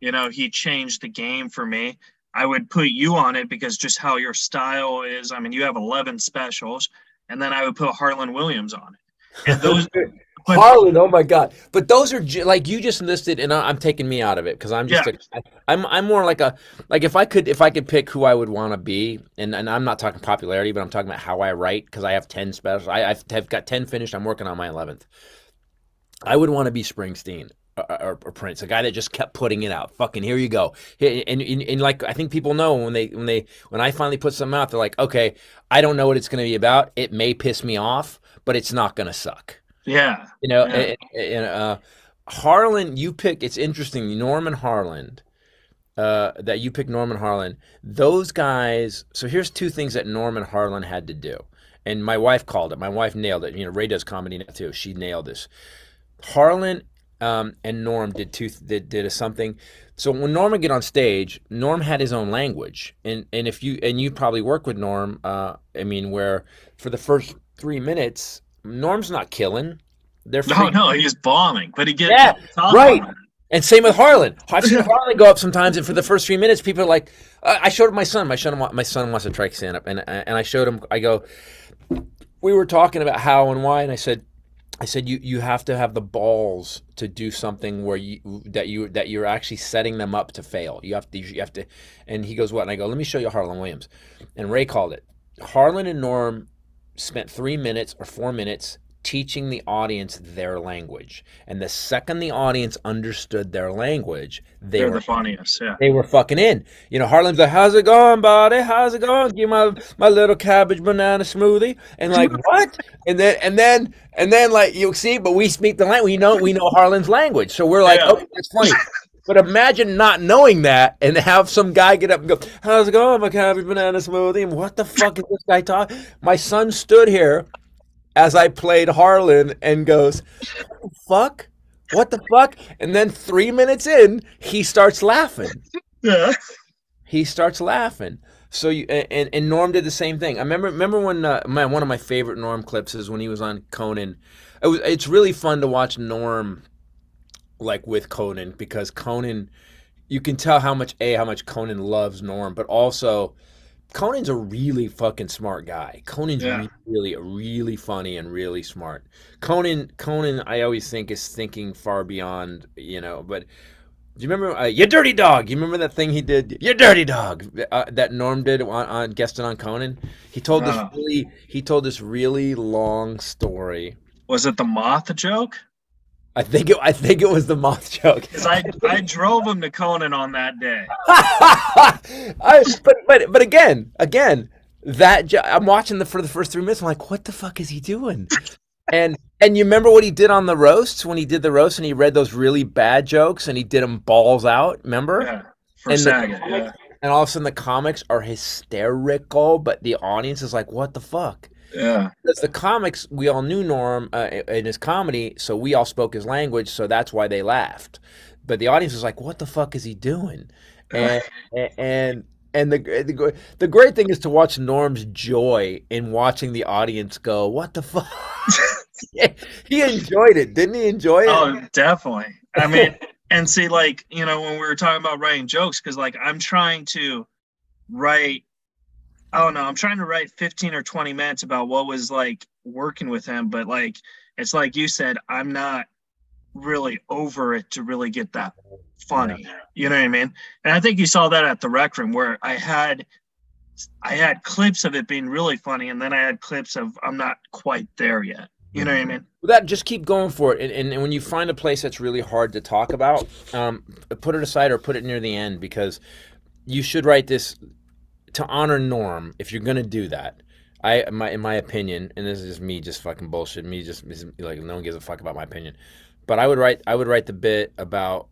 you know, he changed the game for me. I would put you on it because just how your style is. I mean, you have 11 specials, and then I would put Harland Williams on it. And those But- Harland, oh my god! But those are like you just listed, and I- I'm taking me out of it because I'm just Yeah. a, I'm I'm more like a like if I could if I could pick who I would want to be, and and I'm not talking popularity, but I'm talking about how I write because I have ten specials. I I've, have got ten finished. I'm working on my eleventh. I would want to be Springsteen. Or, Prince, a guy that just kept putting it out. Fucking here you go. And, and, and like I think people know when they when they when I finally put something out, they're like, okay, I don't know what it's going to be about. It may piss me off, but it's not going to suck. Yeah. You know, Yeah. and, and, uh, Harland, you picked. It's interesting, Norman Harland. Uh, that you picked Norman Harland. Those guys. So here's two things that Norman Harland had to do, and my wife called it. My wife nailed it. You know, Ray does comedy now too. She nailed this. Harland um, and Norm did two did, did a something. So when Norm would get on stage, Norm had his own language, and and if you and you probably work with Norm, uh, I mean, where for the first three minutes, Norm's not killing. They're No, no, he's bombing, but he gets Yeah, right. And same with Harland. I've seen Harland go up sometimes, and for the first three minutes, people are like, uh, "I showed my son. My son, my son wants to try stand up," and and I showed him. I go, we were talking about how and why, and I said, I said you you have to have the balls to do something where you that you that you're actually setting them up to fail. You have to you have to, and he goes what? And I go, let me show you Harland Williams, and Ray called it. Harland and Norm spent three minutes or four minutes teaching the audience their language, and the second the audience understood their language, they They're were the funniest. Yeah. they were fucking in. You know, Harland's like, "How's it going, buddy? How's it going? Give my my little cabbage banana smoothie." And like, what? And then and then and then like you see, but we speak the language. We know we know Harland's language, so we're like, Yeah. "Oh, that's funny." But imagine not knowing that and have some guy get up and go, "How's it going, my cabbage banana smoothie?" And what the fuck is this guy talking? My son stood here as I played Harland and goes, "What fuck? What the fuck?" And then three minutes in, he starts laughing Yeah. he starts laughing. So you and, and Norm did the same thing. I remember remember when uh, my one of my favorite Norm clips is when he was on Conan. It was it's really fun to watch Norm like with Conan because Conan you can tell how much a how much Conan loves Norm, but also Conan's a really fucking smart guy. Conan's Yeah. really really funny and really smart. Conan Conan I always think is thinking far beyond, you know, but do you remember uh, you dirty dog? You remember that thing he did? You dirty dog uh, that Norm did on, on guesting on Conan. He told this really he told this really long story. Was it the moth joke? I think it I think it was the moth joke. Because I I drove him to Conan on that day. I, but but but again again that jo- I'm watching the for the first three minutes. I'm like, what the fuck is he doing? And and you remember what he did on the roasts when he did the roast and he read those really bad jokes and he did them balls out. Remember? Yeah. For And the Saget. comics- Yeah. And all of a sudden the comics are hysterical, but the audience is like, what the fuck? Yeah. Because the comics, we all knew Norm uh, in his comedy, so we all spoke his language, so that's why they laughed. But the audience was like, "What the fuck is he doing?" And and and the the the great thing is to watch Norm's joy in watching the audience go, "What the fuck." He enjoyed it, didn't he? Enjoy it. Oh, definitely. I mean, and see, like, you know, when we were talking about writing jokes, because like I'm trying to write, I don't know, I'm trying to write 15 or 20 minutes about what was like working with him, but like, it's like you said, I'm not really over it to really get that funny. You know what I mean? And I think you saw that at the rec room where I had. I had clips of it being really funny, and then I had clips of I'm not quite there yet. You know what I mean? that just keep going for it and, and, and when you find a place that's really hard to talk about um, put it aside or put it near the end because you should write this to honor norm if you're to do that i my in my opinion and this is just me just fucking bullshit me just like no one gives a fuck about my opinion but i would write i would write the bit about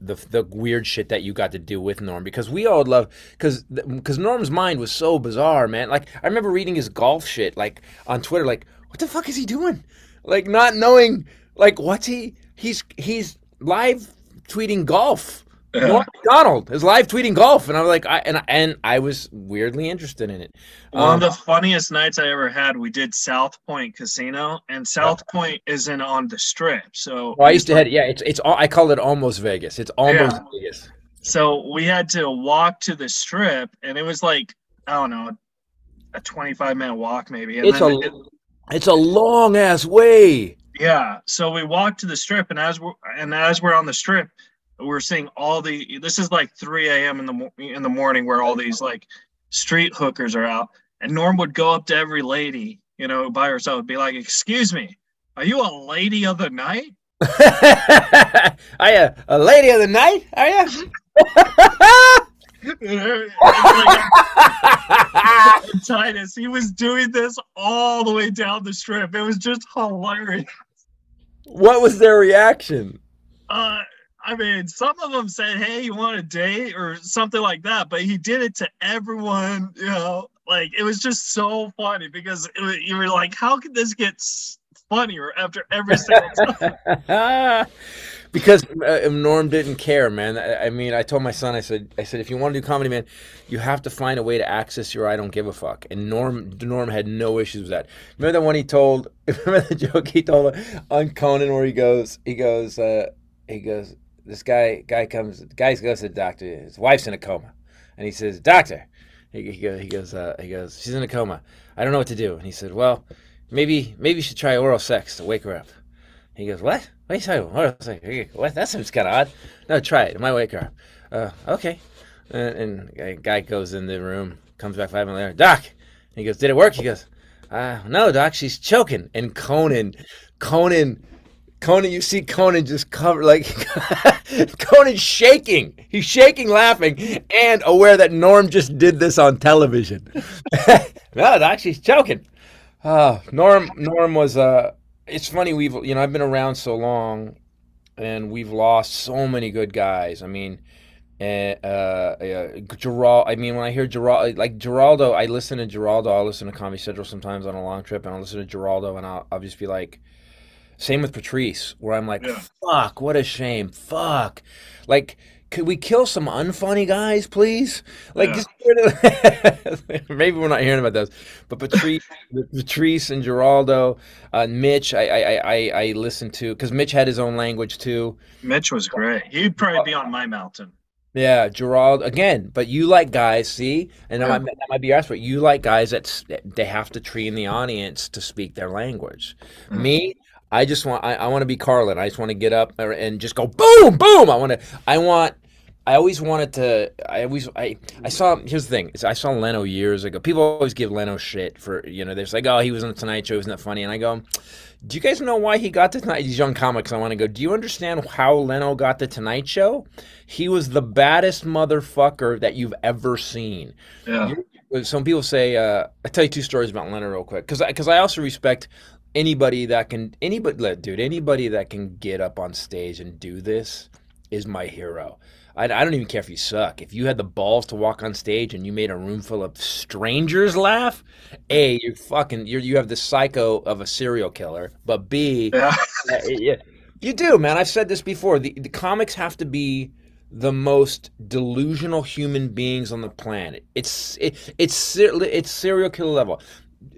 the the weird shit that you got to do with Norm because we all love because because Norm's mind was so bizarre, man. Like I remember reading his golf shit like on Twitter, like what the fuck is he doing? Like not knowing like what's he he's he's live tweeting golf. Yeah. Norm Macdonald is live tweeting golf, and I was like, I and and I was weirdly interested in it. One Um, of the funniest nights I ever had, we did South Point Casino, and South Point isn't on the strip. So, well, I used to head, yeah, it's it's all I call it almost Vegas. It's almost Yeah. Vegas. so we had to walk to the strip, and it was like I don't know, a 25 minute walk maybe. And It's then a it- it's a long ass way. Yeah. So we walked to the strip, and as we're and as we're on the strip, we're seeing all the. This is like 3 a.m. in the in the morning, where all these like street hookers are out, and Norm would go up to every lady, you know, by herself, and be like, "Excuse me, are you a lady of the night?" are you a lady of the night? Are you? Titus, he was doing this all the way down the strip. It was just hilarious. what was their reaction? Uh, I mean, some of them said, "Hey, you want a date?" or something like that, but he did it to everyone. You know, like it was just so funny because was- you were like, "How could this get funnier after every single time?" because uh, Norm didn't care, man. I, I mean, I told my son, I said, I said, if you want to do comedy, man, you have to find a way to access your "I don't give a fuck." And Norm, Norm had no issues with that. Remember the one he told? Remember the joke he told on Conan where he goes, he goes, uh, he goes, this guy, guy comes, guy goes to the doctor. His wife's in a coma, and he says, "Doctor," he, he goes, he goes, uh, he goes, she's in a coma. I don't know what to do. And he said, well, maybe, maybe you should try oral sex to wake her up. He goes, what? What are you talking about? What? That seems kind of odd. No, try it. It might wake her up. Uh, okay. And, and guy goes in the room, comes back five minutes later. Doc. He goes, did it work? He goes, uh, no, Doc, she's choking. And Conan, Conan, Conan, you see Conan just cover like Conan's shaking. He's shaking, laughing, and aware that Norm just did this on television. no, actually, she's choking. Oh, Norm, Norm was uh it's funny we've you know I've been around so long, and we've lost so many good guys. I mean, uh, uh, uh Gerald. I mean, when I hear Gerald, like Giraldo, I listen to Giraldo. I'll listen to Comedy Central sometimes on a long trip, and I'll listen to Giraldo, and I'll, I'll just be like, same with Patrice, where I'm like, Yeah. fuck, what a shame, fuck, like. Could we kill some unfunny guys, please? Like, Yeah. just rid of- maybe we're not hearing about those, but Patrice, Patrice and Giraldo, uh, Mitch, I, I, I, I listened to because Mitch had his own language too. Mitch was great. He'd probably be on my mountain. Yeah, Gerald again, but you like guys, see, and that, Yeah. might, that might be your aspect. You like guys that they have to train the audience to speak their language. Mm. Me, I just want I, I want to be Carlin. I just want to get up and just go boom, boom. I want to. I want. I always wanted to. I always. I. I saw. Here's the thing. Is I saw Leno years ago. People always give Leno shit for you know. They're just like, oh, he was on the Tonight Show. Isn't that funny? And I go, do you guys know why he got the Tonight? These young comics. I want to go. Do you understand how Leno got the Tonight Show? He was the baddest motherfucker that you've ever seen. Yeah. Some people say. Uh, I tell you two stories about Leno real quick because because I also respect anybody that can anybody dude anybody that can get up on stage and do this is my hero. I, I don't even care if you suck. If you had the balls to walk on stage and you made a room full of strangers laugh, a you're fucking you're you have the psycho of a serial killer. But b Yeah. uh, yeah, you do, man. I've said this before. The, the comics have to be the most delusional human beings on the planet. It's it, it's it's serial killer level.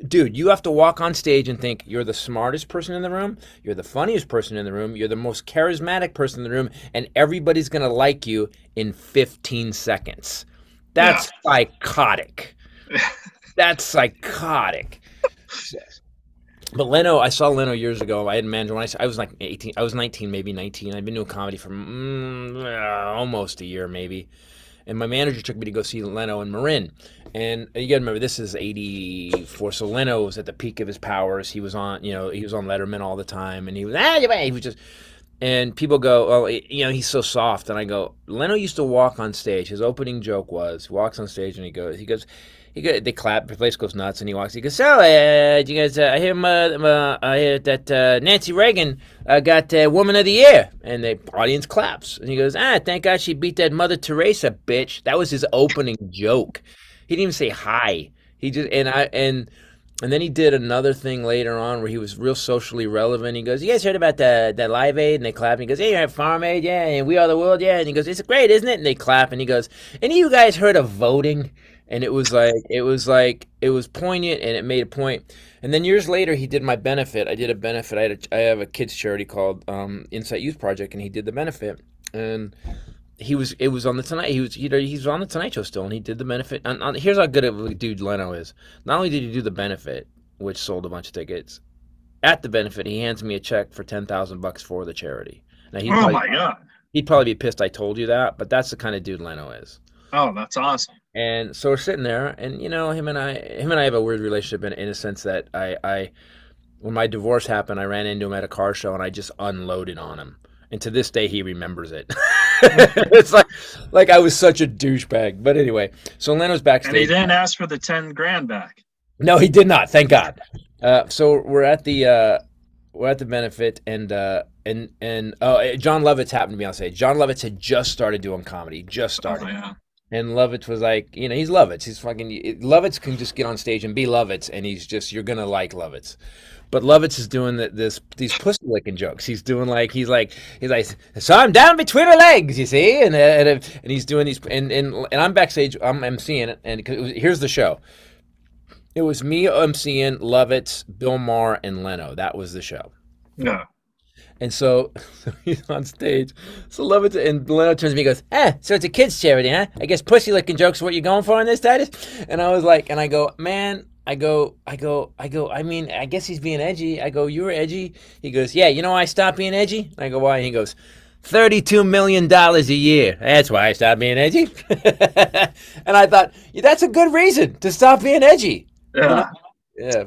Dude, you have to walk on stage and think you're the smartest person in the room, you're the funniest person in the room, you're the most charismatic person in the room, and everybody's gonna like you in 15 seconds. That's psychotic. That's psychotic. But Leno, I saw Leno years ago. I had managed when I was like 18, I was 19, maybe 19. I'd been doing comedy for mm, almost a year, maybe. And my manager took me to go see Leno and Marin. And you gotta remember, this is 84. So Leno was at the peak of his powers. He was on, you know, he was on Letterman all the time. And he was, ah, he was just, and people go, oh, you know, he's so soft. And I go, Leno used to walk on stage. His opening joke was, he walks on stage and he goes, he goes, he go, they clap, the place goes nuts, and he walks. He goes, "So, you guys, uh, I hear, uh, uh, I hear that uh, Nancy Reagan uh, got uh, Woman of the Year," and the audience claps. And he goes, "Ah, thank God she beat that Mother Teresa bitch." That was his opening joke. He didn't even say hi. He just and I and and then he did another thing later on where he was real socially relevant. He goes, "You guys heard about the the Live Aid?" And they clap. And he goes, "Hey, you're at Farm Aid, yeah, and We Are the World, yeah." And he goes, "It's great, isn't it?" And they clap. And he goes, "Any of you guys heard of voting?" And it was like it was like it was poignant, and it made a point. And then years later, he did my benefit. I did a benefit. I had a, I have a kids charity called um, Insight Youth Project, and he did the benefit. And he was it was on the tonight he was he, he was on the Tonight Show still, and he did the benefit. And, and here's how good of a dude Leno is. Not only did he do the benefit, which sold a bunch of tickets, at the benefit, he hands me a check for ten thousand bucks for the charity. Now he'd Oh probably, my god. he'd probably be pissed I told you that, but that's the kind of dude Leno is. Oh, that's awesome. And so we're sitting there, and you know, him and I, him and I have a weird relationship in, in a sense that I, I, when my divorce happened, I ran into him at a car show and I just unloaded on him. And to this day, he remembers it. it's like, like I was such a douchebag. But anyway, so Leno's backstage, And he didn't ask for the ten grand back. No, he did not. Thank God. Uh, so we're at the uh, we're at the benefit, and uh, and and oh, Jon Lovitz happened to be on stage. Jon Lovitz had just started doing comedy, just Oh, started. yeah. And Lovitz was like, you know, he's Lovitz. He's fucking Lovitz can just get on stage and be Lovitz, and he's just you're gonna like Lovitz. But Lovitz is doing the, this these pussy licking jokes. He's doing like he's like he's like so I'm down between her legs, you see, and and, and he's doing these and and and I'm backstage. I'm emceeing it, and it was, here's the show. It was me emceeing Lovitz, Bill Maher, and Leno. That was the show. No. And so, so he's on stage. So Lovitz and Leno turns to me and goes, Eh, so it's a kids' charity, huh? I guess pussy licking jokes are what you're going for on this, Titus? And I was like, and I go, man, I go, I go, I go, I mean, I guess he's being edgy. I go, you were edgy. He goes, yeah, you know why I stopped being edgy? I go, why? He goes, $32 million a year. That's why I stopped being edgy. and I thought, yeah, that's a good reason to stop being edgy. Yeah. Yeah.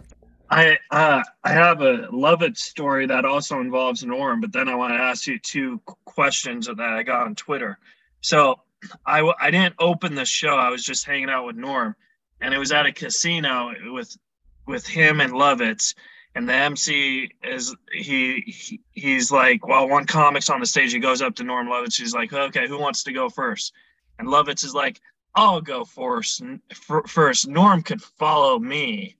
I uh, I have a Lovitz story that also involves Norm, but then I want to ask you two questions that I got on Twitter. So I I didn't open the show. I was just hanging out with Norm, and it was at a casino with with him and Lovitz. And the MC is he, he he's like, well, one comic's on the stage. He goes up to Norm Lovitz. He's like, okay, who wants to go first? And Lovitz is like, I'll go first. First, Norm could follow me.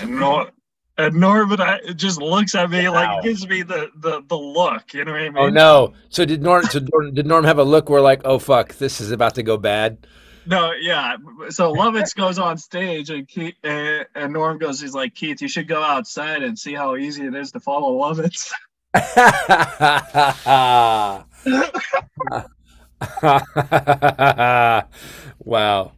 And Norm, and Norm and I, it just looks at me Wow. like gives me the, the the look. You know what I oh, mean? Oh no! So did Norm? So Norm- did Norm have a look where like, oh fuck, this is about to go bad? No, yeah. So Lovitz goes on stage, and Keith, and, and Norm goes, he's like, Keith, you should go outside and see how easy it is to follow Lovitz. wow.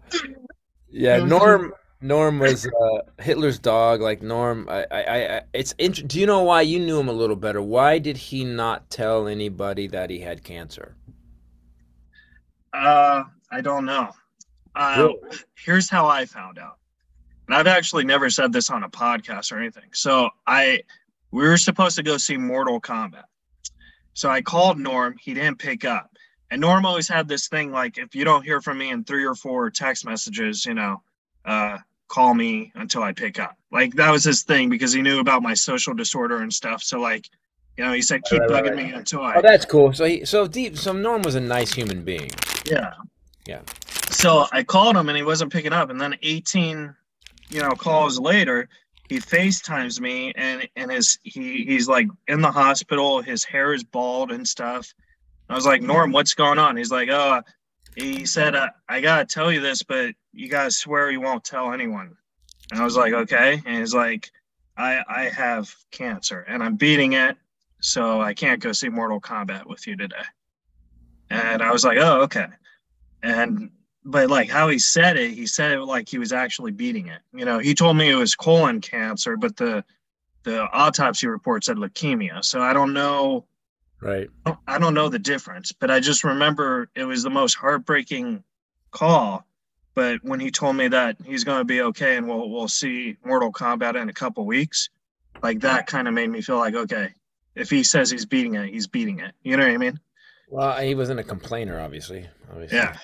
Yeah, Norm. Norm was uh, Hitler's dog. Like Norm, I, I, I it's. Int- Do you know why you knew him a little better? Why did he not tell anybody that he had cancer? Uh, I don't know. Uh, Really? Here's how I found out. And I've actually never said this on a podcast or anything. So I, we were supposed to go see Mortal Kombat. So I called Norm. He didn't pick up. And Norm always had this thing like, if you don't hear from me in three or four text messages, you know, uh, call me until I pick up. Like that was his thing because he knew about my social disorder and stuff. So like, you know, he said keep Right, bugging right. me until I Oh, that's cool. So he, so deep. So Norm was a nice human being. Yeah. Yeah. So I called him and he wasn't picking up. And then 18, you know, calls later, he FaceTimes me and and his he he's like in the hospital, his hair is bald and stuff. I was like, Norm, what's going on? He's like, oh, he said, uh, I gotta tell you this, but you gotta swear you won't tell anyone. And I was like, okay. And he's like, I I have cancer and I'm beating it, so I can't go see Mortal Kombat with you today. And I was like, oh, okay. And but like how he said it, he said it like he was actually beating it. You know, he told me it was colon cancer, but the the autopsy report said leukemia. So I don't know Right. I don't know the difference, but I just remember it was the most heartbreaking call. But when he told me that he's going to be okay and we'll we'll see Mortal Kombat in a couple weeks, like that kind of made me feel like okay, if he says he's beating it, he's beating it. You know what I mean? Well, he wasn't a complainer, obviously. Obviously. Yeah.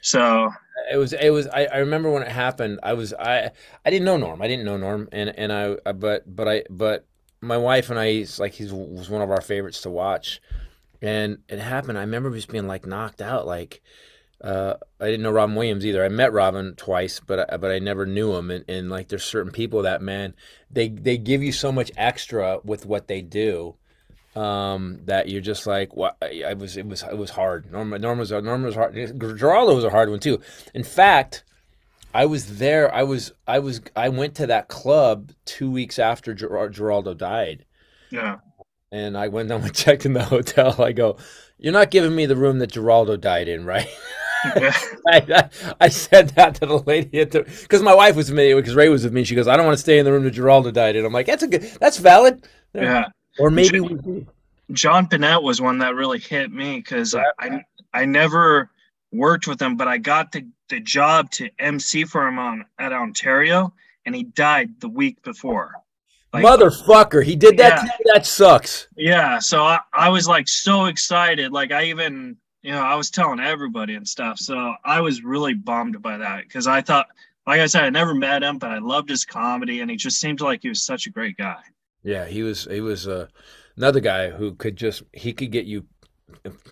So it was it was I, I remember when it happened i was i i didn't know norm i didn't know norm and and i, but but i but my wife and i like he was one of our favorites to watch and it happened i remember just being like knocked out like uh, I didn't know Robin Williams either. I met Robin twice, but I, but I never knew him. And, and like, there's certain people that man, they they give you so much extra with what they do, um, that you're just like, what? I, I was it was it was hard. Norma Norma was Norma was hard. Giraldo was a hard one too. In fact, I was there. I was I was I went to that club two weeks after Ger- Giraldo died, yeah, and I went down and checked in the hotel. I go, "You're not giving me the room that Giraldo died in, right?" I, I, said that to the lady at the because my wife was with me because Ray was with me. She goes, "I don't want to stay in the room that Giraldo died in." I'm like, "That's a good, that's valid." Yeah. Or maybe we, John Pinette was one that really hit me because I, I I never worked with him, but I got the, the job to MC for him on at Ontario, and he died the week before. Like, Motherfucker, he did that. Yeah. That sucks. Yeah, so I, I was like so excited. Like I even you know, I was telling everybody and stuff. So I was really bummed by that because I thought, like I said, I never met him, but I loved his comedy, and he just seemed like he was such a great guy. Yeah, he was. He was uh, another guy who could just he could get you.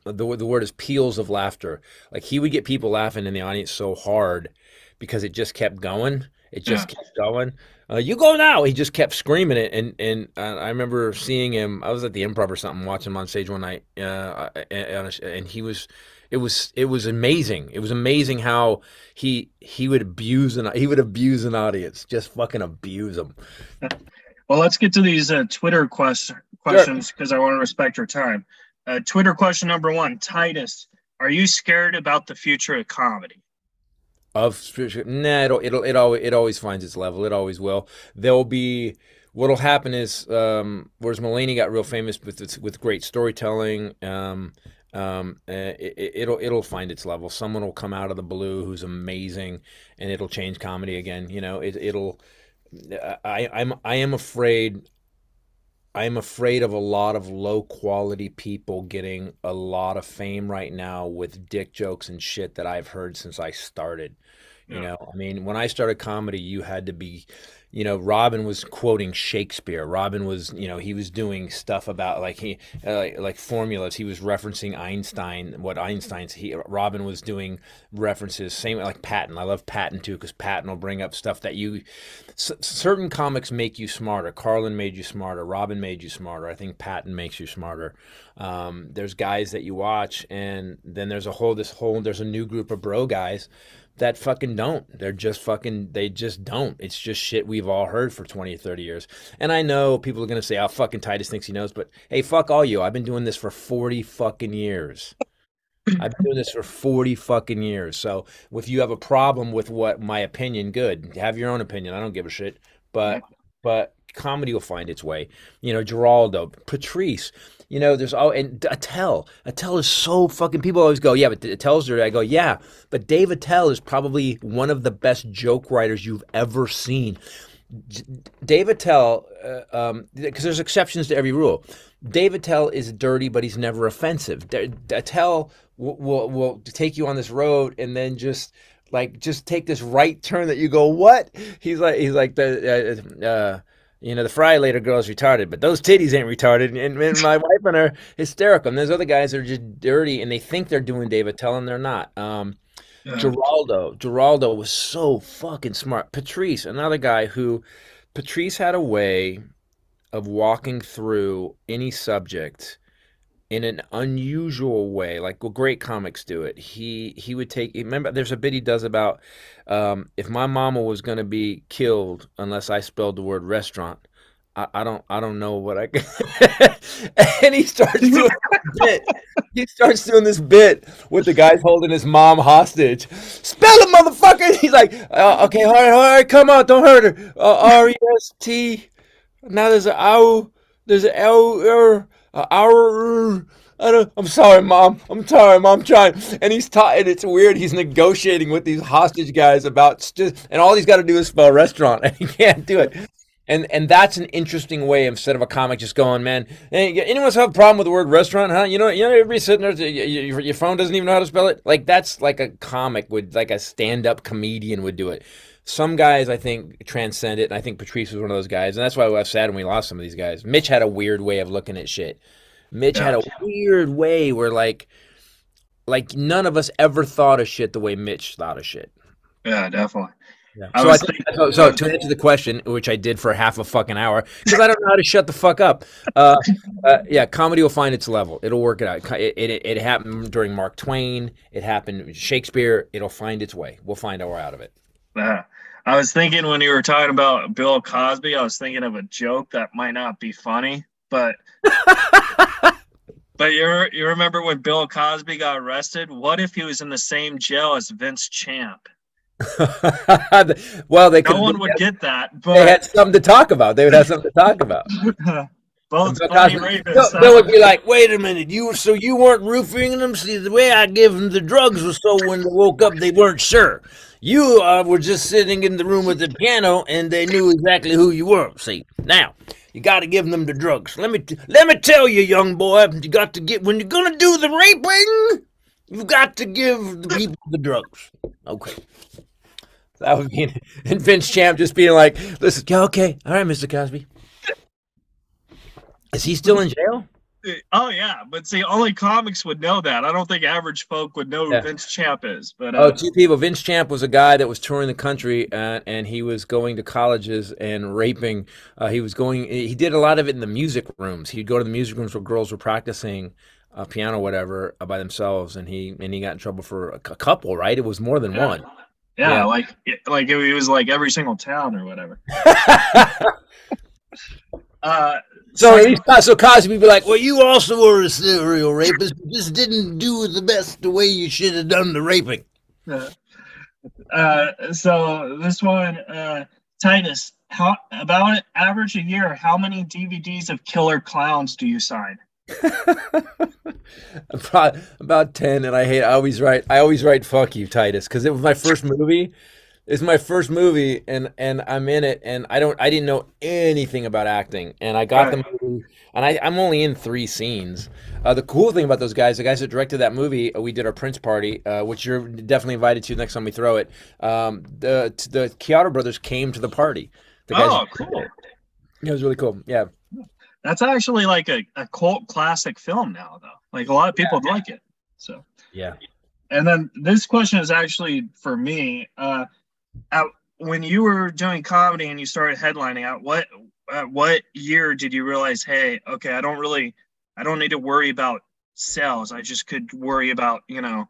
The the word is peals of laughter. Like he would get people laughing in the audience so hard because it just kept going. It just yeah. kept going. Uh, you go now. He just kept screaming it, and and I remember seeing him. I was at the Improv or something, watching him on stage one night, uh, and, he was. It was it was amazing. It was amazing how he he would abuse and he would abuse an audience, just fucking abuse them. Well, let's get to these uh, Twitter quest- questions because sure. I want to respect your time. Uh, Twitter question number one, Titus, are you scared about the future of comedy? Of spiritual. Nah, it'll it'll it always it always finds its level. It always will. There'll be what'll happen is um, whereas Mulaney got real famous with with great storytelling. Um, um, eh, it, will it'll find its level. Someone will come out of the blue who's amazing, and it'll change comedy again. You know, it, it'll. I I'm I am afraid. I am afraid of a lot of low quality people getting a lot of fame right now with dick jokes and shit that I've heard since I started. You yeah. know, I mean, when I started comedy, you had to be, you know, Robin was quoting Shakespeare. Robin was, you know, he was doing stuff about like he uh, like, like formulas. He was referencing Einstein, what Einstein's. He Robin was doing references. Same like Patton. I love Patton too because Patton will bring up stuff that you. C- certain comics make you smarter. Carlin made you smarter. Robin made you smarter. I think Patton makes you smarter. Um, there's guys that you watch, and then there's a whole this whole there's a new group of bro guys that fucking don't. They're just fucking, they just don't. It's just shit we've all heard for 20 or 30 years. And I know people are going to say, oh, fucking Titus thinks he knows, but hey, fuck all you. I've been doing this for 40 fucking years. I've been doing this for 40 fucking years. So if you have a problem with what my opinion, good. Have your own opinion. I don't give a shit. But, but comedy will find its way. You know, Giraldo, Patrice, you know, there's all and Attell. Attell is so fucking. People always go, yeah, but Attell's there. I go, yeah, but Dave Attell is probably one of the best joke writers you've ever seen. Dave Attell, because uh, um, there's exceptions to every rule. Dave Attell is dirty, but he's never offensive. Attell will, will, will take you on this road and then just like just take this right turn that you go, what? He's like he's like the. Uh, uh, you know, the fry later girl's retarded, but those titties ain't retarded. And, and my wife and her hysterical. And there's other guys that are just dirty and they think they're doing David, tell them they're not. Um, yeah. Giraldo, Giraldo was so fucking smart. Patrice, another guy who, Patrice had a way of walking through any subject in an unusual way, like well, great comics do it. He he would take. Remember, there's a bit he does about um, if my mama was going to be killed unless I spelled the word restaurant. I, I don't I don't know what I. and he starts doing bit. He starts doing this bit with the guys holding his mom hostage. Spell it, motherfucker. He's like, uh, okay, all right, all right, come on, don't hurt her. Uh, R E S T. Now there's an ow. There's an L. Er, uh, our I don't, I'm sorry, mom. I'm sorry, mom. I'm trying. And he's and it's weird. He's negotiating with these hostage guys about just, and all he's got to do is spell restaurant, and he can't do it. And and that's an interesting way instead of a comic just going, man. Anyone have a problem with the word restaurant, huh? You know, you know, everybody sitting there, your, your phone doesn't even know how to spell it. Like that's like a comic would, like a stand-up comedian would do it. Some guys, I think, transcend it, and I think Patrice was one of those guys, and that's why I was sad when we lost some of these guys. Mitch had a weird way of looking at shit. Mitch had a weird way where like like none of us ever thought of shit the way Mitch thought of shit. Yeah, definitely. Yeah. So, I think, so, so, to answer the question, which I did for half a fucking hour, because I don't know how to shut the fuck up. Uh, uh, yeah, comedy will find its level. It'll work it out. It, it, it happened during Mark Twain. It happened Shakespeare. It'll find its way. We'll find our way out of it. Yeah. I was thinking when you were talking about Bill Cosby, I was thinking of a joke that might not be funny, but But you you remember when Bill Cosby got arrested? What if he was in the same jail as Vince Champ? well, they could. No one would get that, but They had something to talk about. They would have something to talk about. both Cosby- rapists. Bill, Bill would be like, "Wait a minute, you so you weren't roofing them? See, the way I give them the drugs was so when they woke up, they weren't sure. You uh, were just sitting in the room with the piano, and they knew exactly who you were. See, now you got to give them the drugs. Let me t- let me tell you, young boy, you got to get when you're gonna do the raping, you got to give the people the drugs. Okay." That would be, and Vince Champ just being like, "Listen, yeah, okay, all right, Mr. Cosby." Is he still in jail? Oh yeah, but see, only comics would know that. I don't think average folk would know Yeah. who Vince Champ is. But uh, Oh, two people. Vince Champ was a guy that was touring the country, uh, and he was going to colleges and raping. Uh, he was going. He did a lot of it in the music rooms. He'd go to the music rooms where girls were practicing uh, piano, whatever, uh, by themselves, and he and he got in trouble for a, cou- couple. Right? It was more than Yeah. one. yeah, yeah. like like it was like every single town or whatever. Uh, so at so Cosby would be like, "Well, you also were a serial rapist. You just didn't do the best the way you should have done the raping." Uh, uh, so this one, uh, Titus, how about average a year? How many DVDs of Killer Klowns do you sign? About, about 10 and i hate i always write i always write fuck you titus because it was my first movie. It's my first movie and and i'm in it and i don't i didn't know anything about acting and i got the movie and I, i'm only in three scenes. Uh, the cool thing about those guys the guys that directed that movie uh, we did our prince party uh, which you're definitely invited to next time we throw it. Um, the the Chiodo brothers came to the party. The guys, Oh, cool. it was really cool yeah That's actually like a, a cult classic film now, though. Like a lot of people like it. So, yeah and then this question is actually for me. Uh, at, when you were doing comedy and you started headlining out, what uh, what year did you realize, hey, okay, I don't really, I don't need to worry about sales. I just could worry about, you know,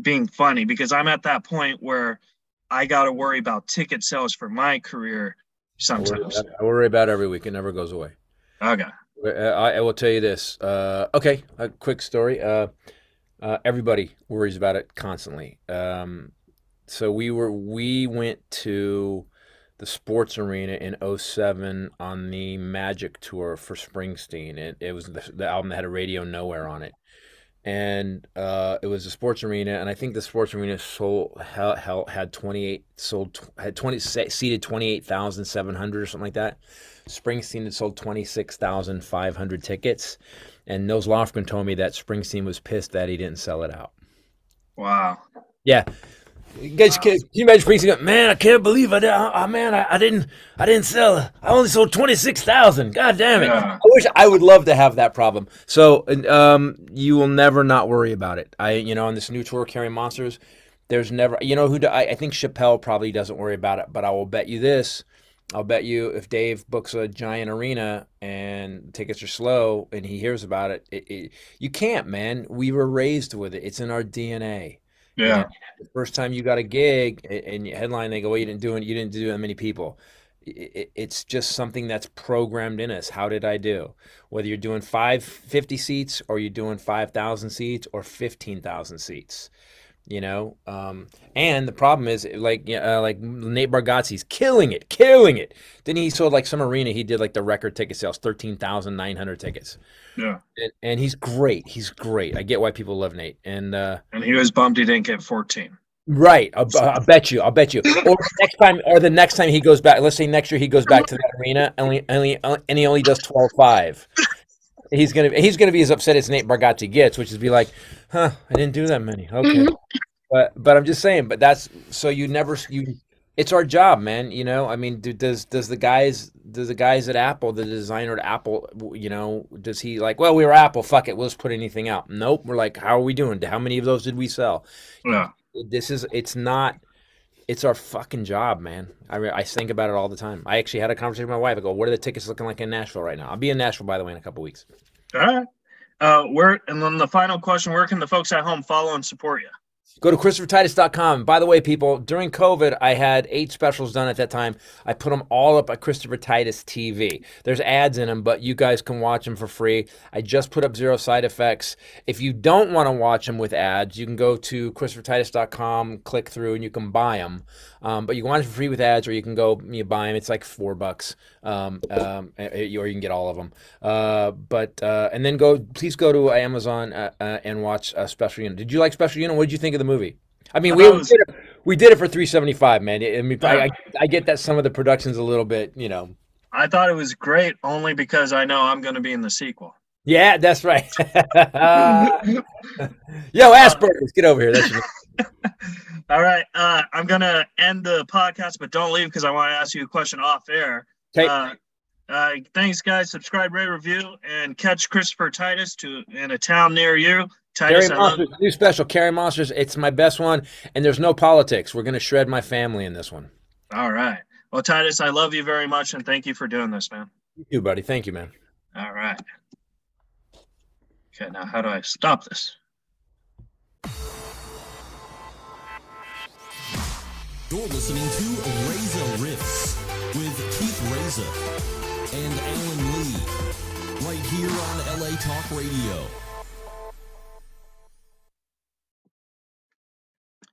being funny because I'm at that point where I got to worry about ticket sales for my career I worry, sometimes. about, I worry about every week it never goes away Okay. Uh, I, I will tell you this. Uh, okay, a quick story. Uh, uh, everybody worries about it constantly. Um, so we were we went to the sports arena in 07 on the Magic tour for Springsteen. It, it was the, the album that had a Radio Nowhere on it. And uh, it was a sports arena, and I think the sports arena sold had twenty eight sold had twenty seated twenty eight thousand seven hundred or something like that. Springsteen had sold 26,500 tickets. And Nils Lofgren told me that Springsteen was pissed that he didn't sell it out. Wow. Yeah. You guys, can, can you imagine Springsteen? going, Man, I can't believe I did. Oh, man, I, I didn't. I didn't sell. I only sold twenty six thousand. God damn it! Yeah. I wish I would love to have that problem. So, um, you will never not worry about it. I, you know, on this new tour, carrying monsters, there's never. You know who? do- I, I think Chappelle probably doesn't worry about it, but I will bet you this. I'll bet you if Dave books a giant arena and tickets are slow and he hears about it, it, it you can't, man. We were raised with it. It's in our DNA. Yeah. The first time you got a gig and you headline, they go, "Well, you didn't do it. You didn't do that many people." It's just something that's programmed in us. How did I do? Whether you're doing five fifty seats or you're doing five thousand seats or fifteen thousand seats, you know. Um, and the problem is, like, uh, like Nate Bargatze's killing it, killing it. Then he sold like some arena. He did like the record ticket sales, thirteen thousand nine hundred tickets, Yeah. and, and he's great. He's great. I get why people love Nate, and. uh And he was bummed he didn't get 14. Right, I'll, I'll bet you. I'll bet you. Or next time, or the next time he goes back. Let's say next year he goes back to that arena, and only, only, and he only does 12-5. He's gonna he's gonna be as upset as Nate Bargatze gets, which is be like, huh, I didn't do that many. Okay, mm-hmm. but but I'm just saying. But that's so you never you. It's our job, man. You know, I mean, do, does does the guys does the guys at Apple, the designer at Apple, you know, does he like? Well, we were Apple. Fuck it, we'll just put anything out. Nope. We're like, how are we doing? How many of those did we sell? Yeah. this is it's not it's our fucking job man. I, re- I think about it all the time. I actually had a conversation with my wife. I go what are the tickets looking like in nashville right now? I'll be in nashville by the way in a couple weeks. All right. Uh, where and then the final question: Where can the folks at home follow and support you? Go to ChristopherTitus.com. By the way, people, during COVID, I had eight specials done at that time. I put them all up at Christopher Titus TV. There's ads in them, but you guys can watch them for free. I just put up zero side effects. If you don't want to watch them with ads, you can go to ChristopherTitus.com, click through, and you can buy them. Um, but you can watch it for free with ads, or you can go you buy them. It's like four bucks, um, um, or you can get all of them. Uh, but uh, and then go, please go to Amazon uh, uh and watch a Special Unit. Did you like Special Unit? What did you think of the movie? I mean, we, was, we, did it, we did it for three seventy five, man. I mean, I, I, I get that some of the productions a little bit, you know. I thought it was great only because I know I'm going to be in the sequel. Yeah, that's right. Yo, Asperger's, get over here. That's All right. Uh, I'm going to end the podcast, but don't leave because I want to ask you a question off air. Okay. Uh, uh, thanks, guys. Subscribe, rate, review, and catch Christopher Titus to in a town near you. Titus, Carrie Monsters, new special. Carrie Monsters. It's my best one, and there's no politics. We're going to shred my family in this one. All right. Well, Titus, I love you very much, and thank you for doing this, man. You too, buddy. Thank you, man. All right. Okay, now how do I stop this? You're listening to Reza Rifts with Keith Reza and Alan Lee, right here on LA Talk Radio.